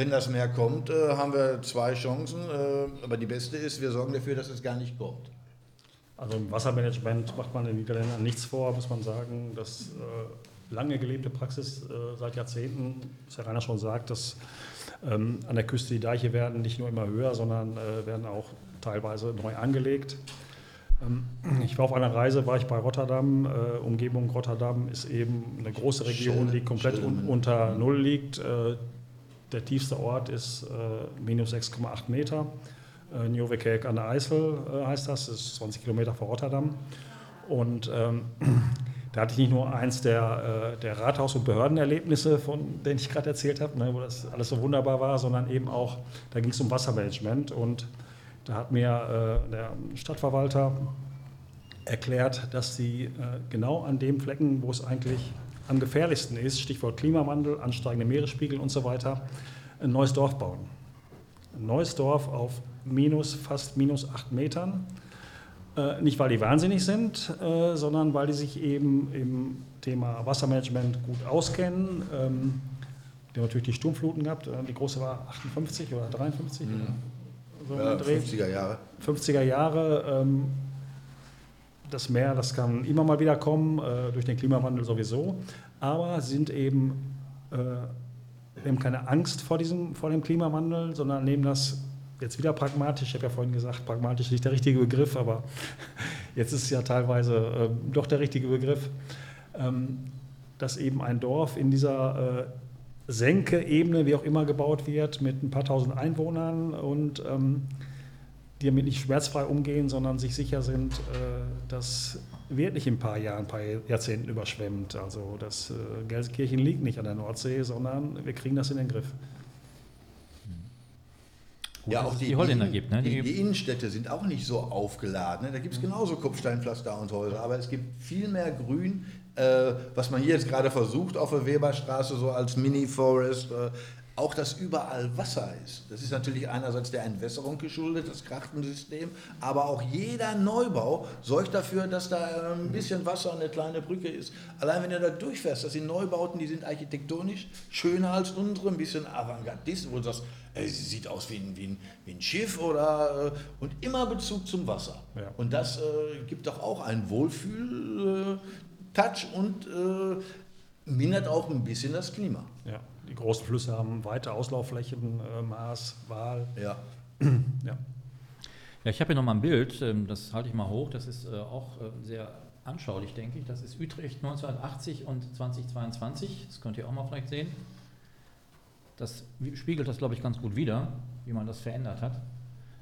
wenn das Meer kommt, äh, haben wir zwei Chancen, äh, aber die beste ist, wir sorgen dafür, dass es gar nicht kommt. Also im Wassermanagement macht man in den Niederländern nichts vor, muss man sagen. Das äh, lange gelebte Praxis äh, seit Jahrzehnten, was Herr Rainer schon sagt, dass ähm, an der Küste die Deiche werden nicht nur immer höher, sondern äh, werden auch teilweise neu angelegt. Ähm, ich war auf einer Reise, war ich bei Rotterdam. Äh, Umgebung Rotterdam ist eben eine große Region, die komplett un unter Null liegt. Äh, der tiefste Ort ist äh, minus 6,8 Meter. Äh, Nieuwekerk an der Eisel äh, heißt das, das ist 20 Kilometer vor Rotterdam. Und ähm, da hatte ich nicht nur eins der, äh, der Rathaus- und Behördenerlebnisse, von denen ich gerade erzählt habe, ne, wo das alles so wunderbar war, sondern eben auch, da ging es um Wassermanagement. Und da hat mir äh, der Stadtverwalter erklärt, dass sie äh, genau an dem Flecken, wo es eigentlich am gefährlichsten ist, Stichwort Klimawandel, ansteigende Meeresspiegel und so weiter, ein neues Dorf bauen. Ein neues Dorf auf minus, fast minus acht Metern. Äh, nicht, weil die wahnsinnig sind, äh, sondern weil die sich eben im Thema Wassermanagement gut auskennen. Ähm, die haben natürlich die Sturmfluten gehabt. Äh, die große war 58 oder 53. Mhm. So ja, 50er Jahre. 50er Jahre. Ähm, das Meer, das kann immer mal wieder kommen, äh, durch den Klimawandel sowieso. Aber sind eben, äh, haben keine Angst vor, diesem, vor dem Klimawandel, sondern nehmen das jetzt wieder pragmatisch. Ich habe ja vorhin gesagt, pragmatisch ist nicht der richtige Begriff, aber jetzt ist es ja teilweise äh, doch der richtige Begriff, ähm, dass eben ein Dorf in dieser äh, Senke, Ebene, wie auch immer gebaut wird, mit ein paar tausend Einwohnern und ähm, die damit nicht schmerzfrei umgehen, sondern sich sicher sind, äh, dass wird nicht in ein paar Jahren, ein paar Jahrzehnten überschwemmt. Also das äh, Gelsenkirchen liegt nicht an der Nordsee, sondern wir kriegen das in den Griff. Gut, ja, auch die, die Holländer die, gibt. Ne? Die, die, Innenstädte sind auch nicht so aufgeladen. Ne? Da gibt es genauso Kopfsteinpflaster und Häuser, aber es gibt viel mehr Grün, äh, was man hier jetzt gerade versucht auf der Weberstraße, so als Mini-Forest. Äh, auch dass überall Wasser ist. Das ist natürlich einerseits der Entwässerung geschuldet, das Krachtensystem, aber auch jeder Neubau sorgt dafür, dass da ein bisschen Wasser und eine kleine Brücke ist. Allein wenn du da durchfährst, das sind Neubauten, die sind architektonisch schöner als unsere, ein bisschen avantgardist, wo du sagst, sie sieht aus wie ein, wie ein, wie ein Schiff oder äh, und immer Bezug zum Wasser. Ja. Und das äh, gibt doch auch einen Wohlfühl-Touch äh, und äh, mindert auch ein bisschen das Klima. Ja die großen Flüsse haben weite Auslaufflächen, äh, Maas, Waal. Ja. ja. Ja, ich habe hier nochmal ein Bild, ähm, das halte ich mal hoch, das ist äh, auch äh, sehr anschaulich, denke ich. Das ist Utrecht 1980 und 2022, das könnt ihr auch mal vielleicht sehen. Das spiegelt das, glaube ich, ganz gut wider, wie man das verändert hat.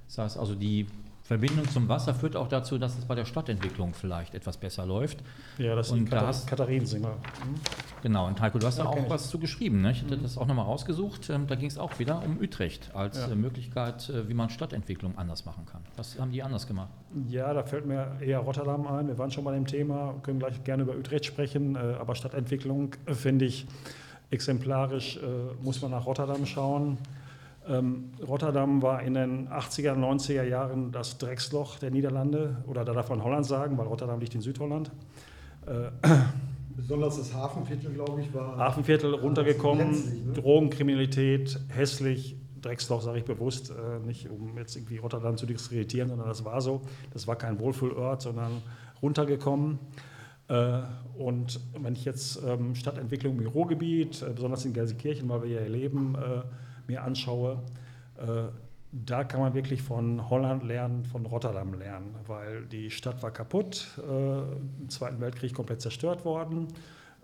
Das heißt also, die Verbindung zum Wasser führt auch dazu, dass es bei der Stadtentwicklung vielleicht etwas besser läuft. Ja, das ist Katar Katharinensinger. Mhm. Genau, und Heiko, du hast da okay. auch was zu geschrieben. Ne? Ich hatte mhm. das auch nochmal rausgesucht. Ähm, da ging es auch wieder um Utrecht als ja. Äh, Möglichkeit, äh, wie man Stadtentwicklung anders machen kann. Was haben die anders gemacht? Ja, da fällt mir eher Rotterdam ein. Wir waren schon bei dem Thema, können gleich gerne über Utrecht sprechen, äh, aber Stadtentwicklung finde ich exemplarisch, muss man nach Rotterdam schauen. Ähm, Rotterdam war in den 80er, 90er Jahren das Drecksloch der Niederlande oder da darf man Holland sagen, weil Rotterdam liegt in Südholland. Äh, Besonders das Hafenviertel, glaube ich, war. Hafenviertel runtergekommen, ne? Drogenkriminalität, hässlich, Drecksloch sage ich bewusst, äh, nicht um jetzt irgendwie Rotterdam zu diskreditieren, sondern das war so. Das war kein Wohlfühlort, sondern runtergekommen. Äh, und wenn ich jetzt ähm, Stadtentwicklung im Ruhrgebiet, äh, besonders in Gelsenkirchen, weil wir hier leben, äh, mir anschaue, äh, da kann man wirklich von Holland lernen, von Rotterdam lernen, weil die Stadt war kaputt, äh, im Zweiten Weltkrieg komplett zerstört worden,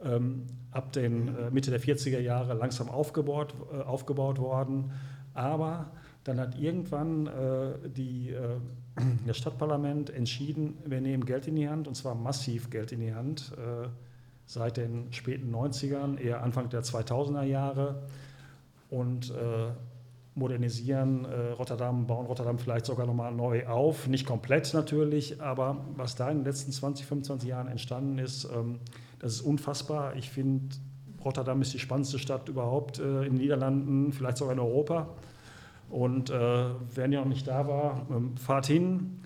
ähm, ab den äh, Mitte der 40er Jahre langsam aufgebaut, aufgebaut worden, aber dann hat irgendwann die, das Stadtparlament entschieden, wir nehmen Geld in die Hand, und zwar massiv Geld in die Hand, seit den späten 90ern, eher Anfang der 2000er Jahre und äh, modernisieren äh, Rotterdam, bauen Rotterdam vielleicht sogar nochmal neu auf. Nicht komplett natürlich, aber was da in den letzten 20, 25 Jahren entstanden ist, ähm, das ist unfassbar. Ich finde, Rotterdam ist die spannendste Stadt überhaupt äh, in den Niederlanden, vielleicht sogar in Europa. Und äh, wer noch nicht da war, ähm, fahrt hin.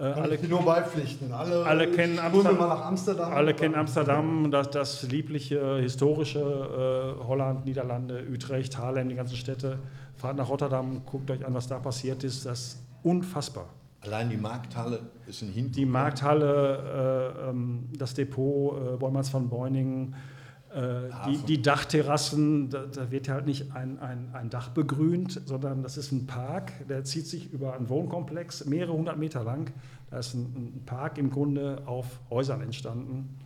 Äh, alle, nur beipflichten. Alle, alle kennen Amsterdam. Amsterdam. Alle kennen Amsterdam, das, das liebliche, historische äh, Holland, Niederlande, Utrecht, Haarlem, die ganzen Städte. Fahrt nach Rotterdam, guckt euch an, was da passiert ist. Das ist unfassbar. Allein die Markthalle ist ein Hintergrund. Die Markthalle, äh, ähm, das Depot, äh, Bollmanns von Beuningen, äh, die, die, Dachterrassen, da, da, wird halt nicht ein, ein, ein, Dach begrünt, sondern das ist ein Park, der zieht sich über einen Wohnkomplex mehrere hundert Meter lang. Da ist ein, ein Park im Grunde auf Häusern entstanden.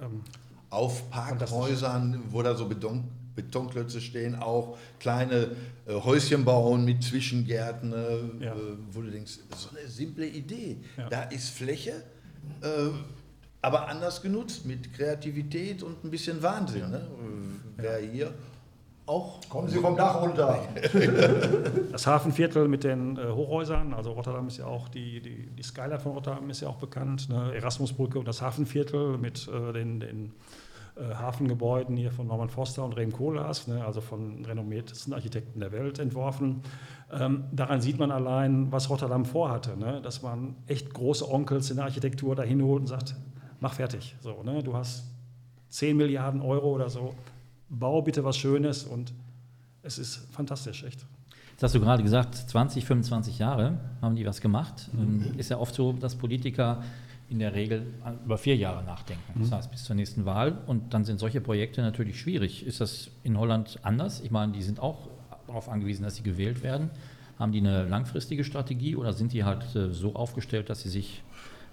Ähm, auf Parkhäusern, wo da so Beton, Betonklötze stehen, auch kleine äh, Häuschen bauen mit Zwischengärten, äh, ja. wo du denkst, so eine simple Idee. Ja. Da ist Fläche. Äh, aber anders genutzt, mit Kreativität und ein bisschen Wahnsinn. Ne? Wer hier auch. Kommen Sie vom Dach runter. Das Hafenviertel mit den äh, Hochhäusern, also Rotterdam ist ja auch, die, die, die Skyline von Rotterdam ist ja auch bekannt, ne? Erasmusbrücke und das Hafenviertel mit äh, den, den äh, Hafengebäuden hier von Norman Foster und Rem Koolhaas, ne, also von renommiertesten Architekten der Welt entworfen. Ähm, daran sieht man allein, was Rotterdam vorhatte, ne, dass man echt große Onkels in der Architektur dahin holt und sagt, mach fertig. So, ne, du hast 10 Milliarden Euro oder so, bau bitte was Schönes und es ist fantastisch, echt. Jetzt hast du gerade gesagt, 20, 25 Jahre haben die was gemacht. Mhm. Ist ja oft so, dass Politiker in der Regel über vier Jahre nachdenken. Das mhm. heißt, bis zur nächsten Wahl. Und dann sind solche Projekte natürlich schwierig. Ist das in Holland anders? Ich meine, die sind auch darauf angewiesen, dass sie gewählt werden. Haben die eine langfristige Strategie oder sind die halt äh, so aufgestellt, dass sie sich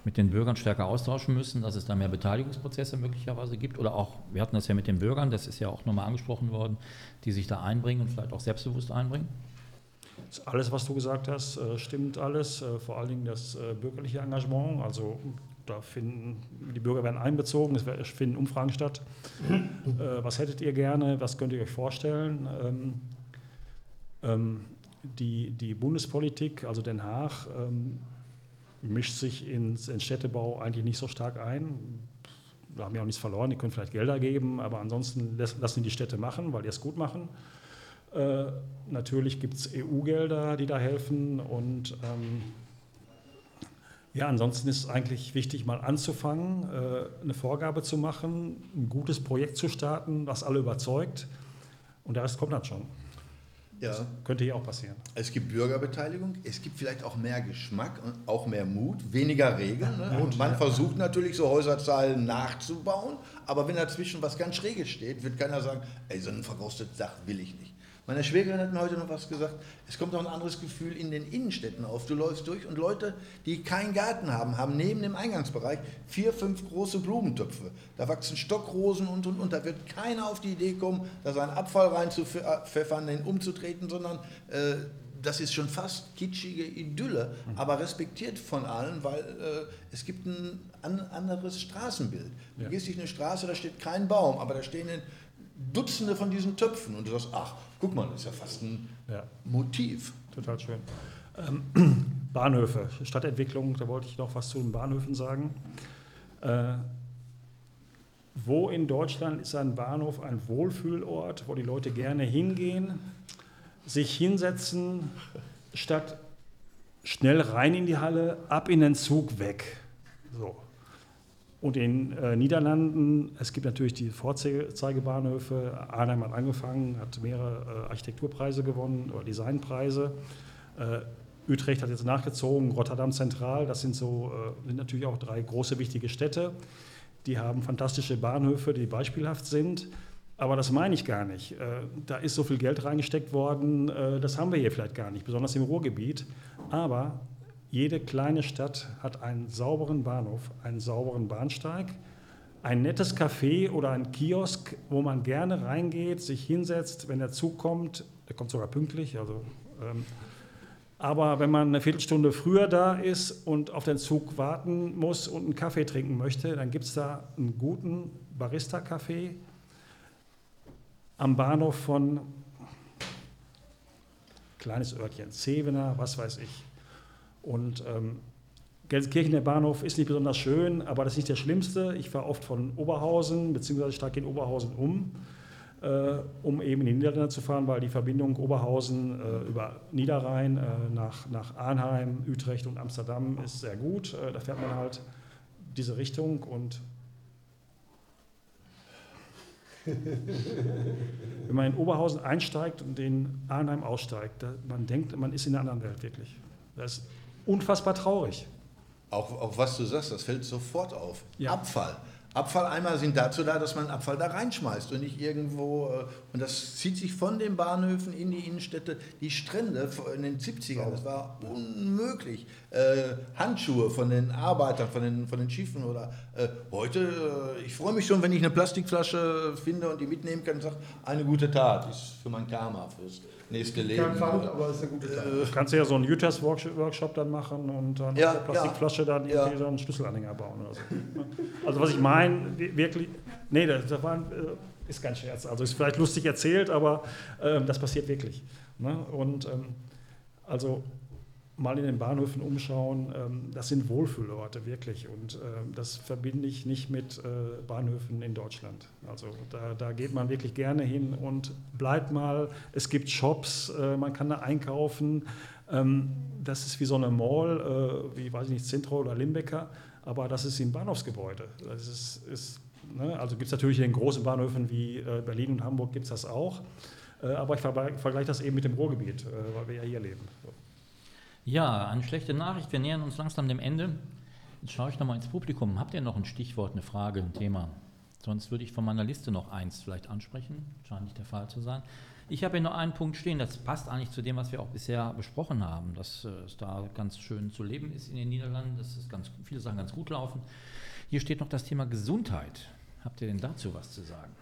mit den Bürgern stärker austauschen müssen, dass es da mehr Beteiligungsprozesse möglicherweise gibt? Oder auch, wir hatten das ja mit den Bürgern, das ist ja auch nochmal angesprochen worden, die sich da einbringen und vielleicht auch selbstbewusst einbringen? Alles, was du gesagt hast, äh, stimmt alles. Äh, vor allen Dingen das bürgerliche Engagement. Also da finden, die Bürger werden einbezogen, es finden Umfragen statt. äh, was hättet ihr gerne, was könnt ihr euch vorstellen? Ähm, ähm, die, die Bundespolitik, also Den Haag, ähm, mischt sich ins, ins Städtebau eigentlich nicht so stark ein. Wir haben ja auch nichts verloren, die können vielleicht Gelder geben, aber ansonsten lassen die Städte machen, weil die es gut machen. Äh, natürlich gibt es EU-Gelder, die da helfen und ähm, ja, ansonsten ist es eigentlich wichtig, mal anzufangen, äh, eine Vorgabe zu machen, ein gutes Projekt zu starten, das alle überzeugt. Und der Rest kommt dann schon. Ja. Das könnte hier auch passieren. Es gibt Bürgerbeteiligung, es gibt vielleicht auch mehr Geschmack und auch mehr Mut, weniger Regeln. Ne? Und man versucht natürlich so Häuserzahlen nachzubauen, aber wenn dazwischen was ganz Schräges steht, wird keiner sagen, ey, so ein verrostetes Dach will ich nicht. Meine Schwägerin hat mir heute noch was gesagt. Es kommt auch ein anderes Gefühl in den Innenstädten auf. Du läufst durch und Leute, die keinen Garten haben, haben neben dem Eingangsbereich vier, fünf große Blumentöpfe. Da wachsen Stockrosen und und und. Da wird keiner auf die Idee kommen, da seinen Abfall reinzupfeffern, den umzutreten, sondern äh, das ist schon fast kitschige Idylle, aber respektiert von allen, weil äh, es gibt ein an, anderes Straßenbild. Du ja. gehst durch eine Straße, da steht kein Baum, aber da stehen Dutzende von diesen Töpfen und du sagst, ach, guck mal, das ist ja fast ein ja. Motiv. Total schön. Ähm, Bahnhöfe, Stadtentwicklung, da wollte ich noch was zu den Bahnhöfen sagen. Äh, wo in Deutschland ist ein Bahnhof ein Wohlfühlort, wo die Leute gerne hingehen, sich hinsetzen, statt schnell rein in die Halle, ab in den Zug, weg. So. Und in äh, Niederlanden, es gibt natürlich die Vorzeigebahnhöfe. Arnhem hat angefangen, hat mehrere äh, Architekturpreise gewonnen oder Designpreise. Äh, Utrecht hat jetzt nachgezogen, Rotterdam Zentral, das sind, so, sind natürlich auch drei große wichtige Städte. Die haben fantastische Bahnhöfe, die beispielhaft sind. Aber das meine ich gar nicht. Da ist so viel Geld reingesteckt worden, das haben wir hier vielleicht gar nicht, besonders im Ruhrgebiet. Aber jede kleine Stadt hat einen sauberen Bahnhof, einen sauberen Bahnsteig, ein nettes Café oder ein Kiosk, wo man gerne reingeht, sich hinsetzt, wenn der Zug kommt. Der kommt sogar pünktlich. Also, ähm, aber wenn man eine Viertelstunde früher da ist und auf den Zug warten muss und einen Kaffee trinken möchte, dann gibt es da einen guten Barista-Café am Bahnhof von kleines Örtchen, Zevener, was weiß ich. Und ähm, Gelsenkirchen, der Bahnhof, ist nicht besonders schön, aber das ist nicht der schlimmste. Ich fahre oft von Oberhausen, beziehungsweise steige in Oberhausen um, äh, um eben in die Niederlande zu fahren, weil die Verbindung Oberhausen äh, über Niederrhein äh, nach, nach Arnheim, Utrecht und Amsterdam ist sehr gut. Äh, da fährt man halt diese Richtung und wenn man in Oberhausen einsteigt und in Arnheim aussteigt, da, man denkt, man ist in einer anderen Welt wirklich. Das ist unfassbar traurig. Auch, auch was du sagst, das fällt sofort auf. Ja. Abfall. Abfalleimer sind dazu da, dass man Abfall da reinschmeißt und nicht irgendwo. Äh, und das zieht sich von den Bahnhöfen in die Innenstädte. Die Strände in den 70ern, das war unmöglich. Äh, Handschuhe von den Arbeitern, von den, von den Schiffen oder äh, heute, äh, ich freue mich schon, wenn ich eine Plastikflasche finde und die mitnehmen kann und sage, eine gute Tat, ist für mein Karma, fürs nächste Leben. Kein Pfand, aber ist eine gute Tat. Äh, kannst du ja so einen Utahs-Workshop dann machen und dann ja, der Plastikflasche ja, dann irgendwie ja. so einen Schlüsselanhänger bauen oder so. Also was ich meine, wirklich, nee, das, das war, äh, ist kein Scherz. Also ist vielleicht lustig erzählt, aber äh, das passiert wirklich. Ne? Und ähm, also mal in den Bahnhöfen umschauen, ähm, das sind Wohlfühlorte wirklich. Und ähm, das verbinde ich nicht mit äh, Bahnhöfen in Deutschland. Also da, da, geht man wirklich gerne hin und bleibt mal. Es gibt Shops, äh, man kann da einkaufen. Ähm, das ist wie so eine Mall, äh, wie weiß ich nicht, Zentro oder Limbecker, aber das ist im Bahnhofsgebäude. Das ist, ist ne? Also gibt es natürlich in großen Bahnhöfen wie Berlin und Hamburg gibt es das auch. Aber ich vergleiche das eben mit dem Ruhrgebiet, weil wir ja hier leben. Ja, eine schlechte Nachricht. Wir nähern uns langsam dem Ende. Jetzt schaue ich nochmal ins Publikum. Habt ihr noch ein Stichwort, eine Frage, ein Thema? Sonst würde ich von meiner Liste noch eins vielleicht ansprechen. Scheint nicht der Fall zu sein. Ich habe hier noch einen Punkt stehen, das passt eigentlich zu dem, was wir auch bisher besprochen haben, dass äh, es da ganz schön zu leben ist in den Niederlanden, dass es ganz, viele Sachen ganz gut laufen. Hier steht noch das Thema Gesundheit. Habt ihr denn dazu was zu sagen?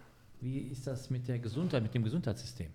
Wie ist das mit der Gesundheit, mit dem Gesundheitssystem?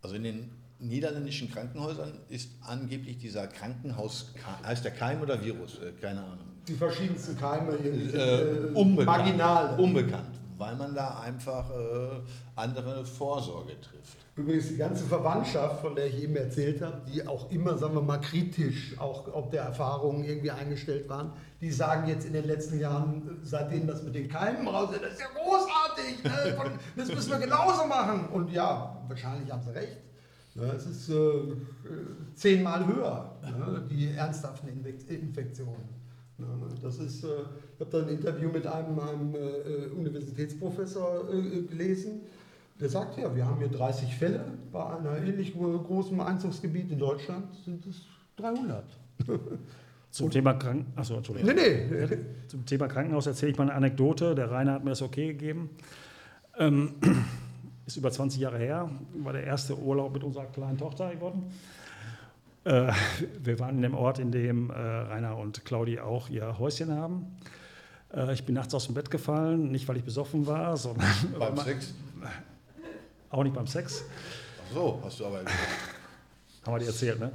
Also in den niederländischen Krankenhäusern ist angeblich dieser Krankenhaus, heißt der Keim oder Virus? Äh, keine Ahnung. Die verschiedensten Keime äh, äh, unbekannt, marginal. Unbekannt, weil man da einfach äh, andere Vorsorge trifft. Übrigens die ganze Verwandtschaft, von der ich eben erzählt habe, die auch immer, sagen wir mal, kritisch auch ob der Erfahrungen irgendwie eingestellt waren, die sagen jetzt in den letzten Jahren, seitdem das mit den Keimen raus ist, das ist ja großartig, ne? das müssen wir genauso machen. Und ja, wahrscheinlich haben sie recht. Es ist äh, zehnmal höher, ja, die ernsthaften Infektionen. Ja, das ist, äh, ich habe da ein Interview mit einem, einem äh, Universitätsprofessor gelesen, der sagt, ja, wir haben hier 30 Fälle, bei einer ähnlich großen Einzugsgebiet in Deutschland sind es 300. Zum Thema, Kranken Achso, Entschuldigung. Nee, nee. Zum Thema Krankenhaus erzähle ich mal eine Anekdote. Der Rainer hat mir das okay gegeben. Ähm, ist über 20 Jahre her, war der erste Urlaub mit unserer kleinen Tochter geworden. Äh, wir waren in dem Ort, in dem äh, Rainer und Claudi auch ihr Häuschen haben. Äh, ich bin nachts aus dem Bett gefallen, nicht weil ich besoffen war, sondern. Beim Sex? Auch nicht beim Sex. Ach so, hast du aber. Haben wir dir erzählt, ne?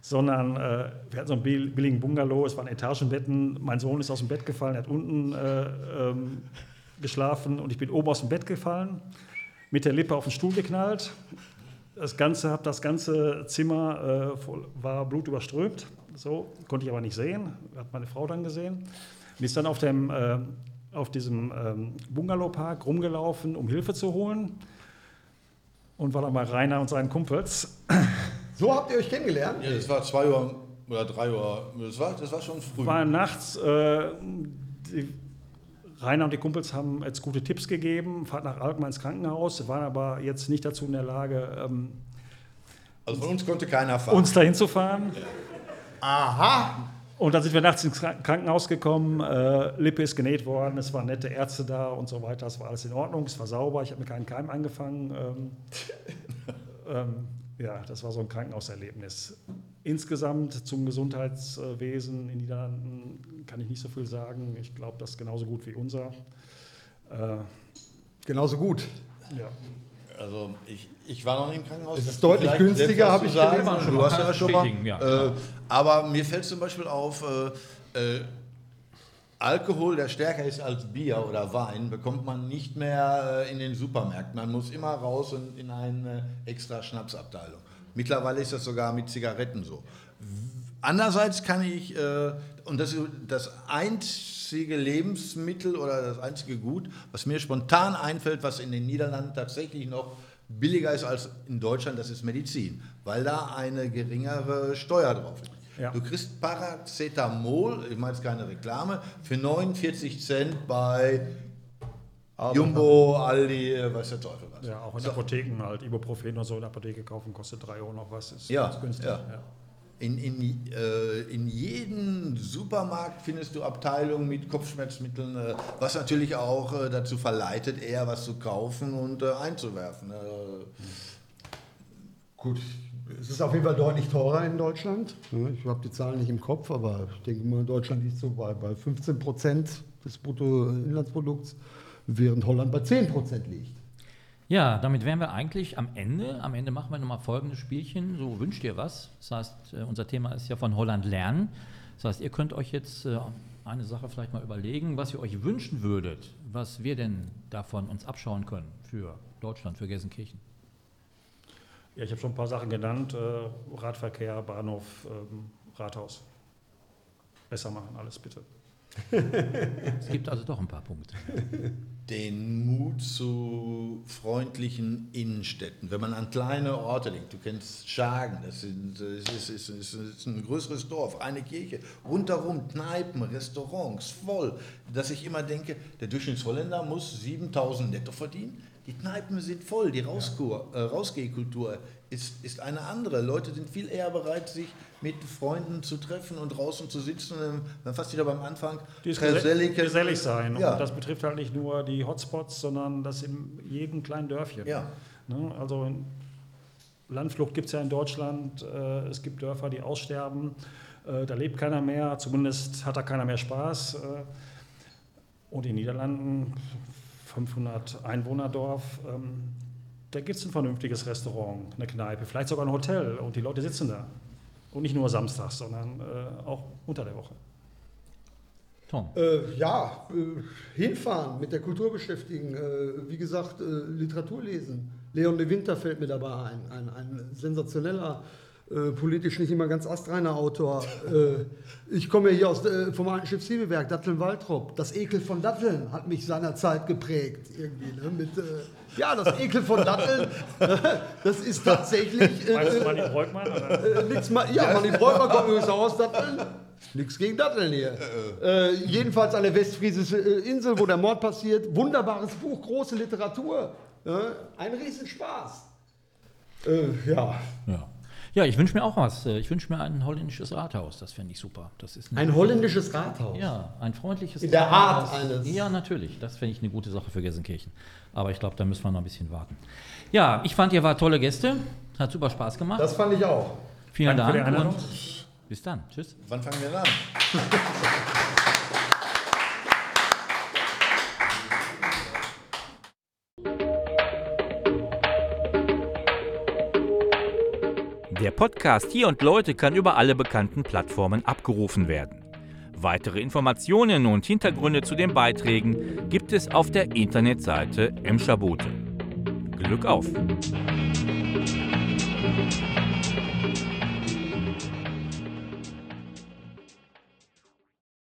Sondern äh, wir hatten so einen billigen Bungalow, es waren Etagenbetten. Mein Sohn ist aus dem Bett gefallen, er hat unten äh, ähm, geschlafen und ich bin oben aus dem Bett gefallen mit der Lippe auf den Stuhl geknallt. Das ganze, das ganze Zimmer äh, war blutüberströmt. So konnte ich aber nicht sehen. Hat meine Frau dann gesehen. Und ist dann auf, dem, äh, auf diesem ähm, Bungalowpark rumgelaufen, um Hilfe zu holen. Und war dann bei Rainer und seinen Kumpels. So habt ihr euch kennengelernt? Ja, das war zwei Uhr oder drei Uhr. Das war, das war schon früh. War nachts. Äh, die, Rainer und die Kumpels haben jetzt gute Tipps gegeben, fahrt nach Alkmaar ins Krankenhaus, waren aber jetzt nicht dazu in der Lage, ähm, also von uns konnte keiner fahren. uns dahin zu fahren. Aha! Und dann sind wir nachts ins Krankenhaus gekommen, äh, Lippe ist genäht worden, es waren nette Ärzte da und so weiter, es war alles in Ordnung, es war sauber, ich habe mir keinen Keim angefangen. Ähm, ähm, ja, das war so ein Krankenhauserlebnis. Insgesamt zum Gesundheitswesen in Niederlanden kann ich nicht so viel sagen. Ich glaube, das ist genauso gut wie unser. Äh, genauso gut. Ja. Also ich, ich war noch nicht im Krankenhaus. Es ist deutlich günstiger, habe ich sagen. Gelesen. Du hast ja schon mal. Ja. Äh, aber mir fällt zum Beispiel auf, äh, äh, Alkohol, der stärker ist als Bier oder Wein, bekommt man nicht mehr äh, in den Supermärkten. Man muss immer raus und in eine extra Schnapsabteilung. Mittlerweile ist das sogar mit Zigaretten so. Andererseits kann ich, äh, und das ist das einzige Lebensmittel oder das einzige Gut, was mir spontan einfällt, was in den Niederlanden tatsächlich noch billiger ist als in Deutschland, das ist Medizin, weil da eine geringere Steuer drauf ist. Ja. Du kriegst Paracetamol, ich meine jetzt keine Reklame, für 49 Cent bei aber Jumbo, Aldi, weiß der Teufel was. Ja, auch in so. Apotheken halt. Ibuprofen oder so in der Apotheke kaufen kostet 3 Euro noch was. Ist ja, günstig. Ja. ja. In, in, äh, in jedem Supermarkt findest du Abteilungen mit Kopfschmerzmitteln, äh, was natürlich auch äh, dazu verleitet, eher was zu kaufen und äh, einzuwerfen. Äh. Gut, es ist auf jeden Fall deutlich teurer in Deutschland. Ich habe die Zahlen nicht im Kopf, aber ich denke mal, Deutschland liegt so bei, bei 15 Prozent des Bruttoinlandsprodukts während Holland bei 10 Prozent liegt. Ja, damit wären wir eigentlich am Ende. Am Ende machen wir nochmal folgendes Spielchen. So wünscht ihr was. Das heißt, äh, unser Thema ist ja von Holland lernen. Das heißt, ihr könnt euch jetzt äh, eine Sache vielleicht mal überlegen, was ihr euch wünschen würdet, was wir denn davon uns abschauen können für Deutschland, für Gelsenkirchen. Ja, ich habe schon ein paar Sachen genannt. Äh, Radverkehr, Bahnhof, ähm, Rathaus. Besser machen alles bitte. Es gibt also doch ein paar Punkte. Den Mut zu freundlichen Innenstädten. Wenn man an kleine Orte denkt, du kennst Schagen, das, sind, das ist, ist, ist, ist, ein größeres Dorf, eine Kirche, rundherum Kneipen, Restaurants, voll, dass ich immer denke, der Durchschnittsholländer muss 7000 netto verdienen. Die Kneipen sind voll, die Rauskur, äh, Rausgehkultur ist, ist eine andere. Leute sind viel eher bereit, sich mit Freunden zu treffen und draußen zu sitzen. Dann fast wieder beim Anfang. Gesellig, gesellig sein. Ja. Und das betrifft halt nicht nur die Hotspots, sondern das in jedem kleinen Dörfchen. Ja. Ne? Also Landflucht gibt es ja in Deutschland. Äh, es gibt Dörfer, die aussterben. Äh, da lebt keiner mehr. Zumindest hat da keiner mehr Spaß. Äh, und in den Niederlanden 500 Einwohnerdorf. Da gibt es ein vernünftiges Restaurant, eine Kneipe, vielleicht sogar ein Hotel und die Leute sitzen da. Und nicht nur samstags, sondern äh, auch unter der Woche. Tom. Äh, ja, äh, hinfahren, mit der Kultur beschäftigen, äh, wie gesagt, äh, Literatur lesen. Leon de Winter fällt mir dabei ein, ein, ein sensationeller äh, politisch nicht immer ganz astreiner Autor. äh, ich komme ja hier aus, äh, vom alten Schiffshiebewerk, Datteln-Waltrop. Das Ekel von Datteln hat mich seinerzeit geprägt. Irgendwie, ne? Mit, äh, ja, das Ekel von Datteln, das ist tatsächlich. Äh, Meinst du Manni Breukmann? Nix mal, ja, Manni Breukmann kommt übrigens auch aus Datteln. Nichts gegen Datteln hier. Äh, jedenfalls an der westfriesischen Insel, wo der Mord passiert. Wunderbares Buch, große Literatur. ein Riesenspaß. Äh, ja. ja. Ja, ich wünsche mir auch was. Ich wünsche mir ein holländisches Rathaus. Das fände ich super. Das ist ein holländisches Rathaus? Ja, ein freundliches In der Rathaus. Art eines. Ja, natürlich. Das fände ich eine gute Sache für Gelsenkirchen. Aber ich glaube, da müssen wir noch ein bisschen warten. Ja, ich fand, ihr wart tolle Gäste. Hat super Spaß gemacht. Das fand ich auch. Vielen Danke Dank. für die Einladung. und bis dann. Tschüss. Wann fangen wir an? Der Podcast Hier und Leute kann über alle bekannten Plattformen abgerufen werden. Weitere Informationen und Hintergründe zu den Beiträgen gibt es auf der Internetseite Emscher Glück auf!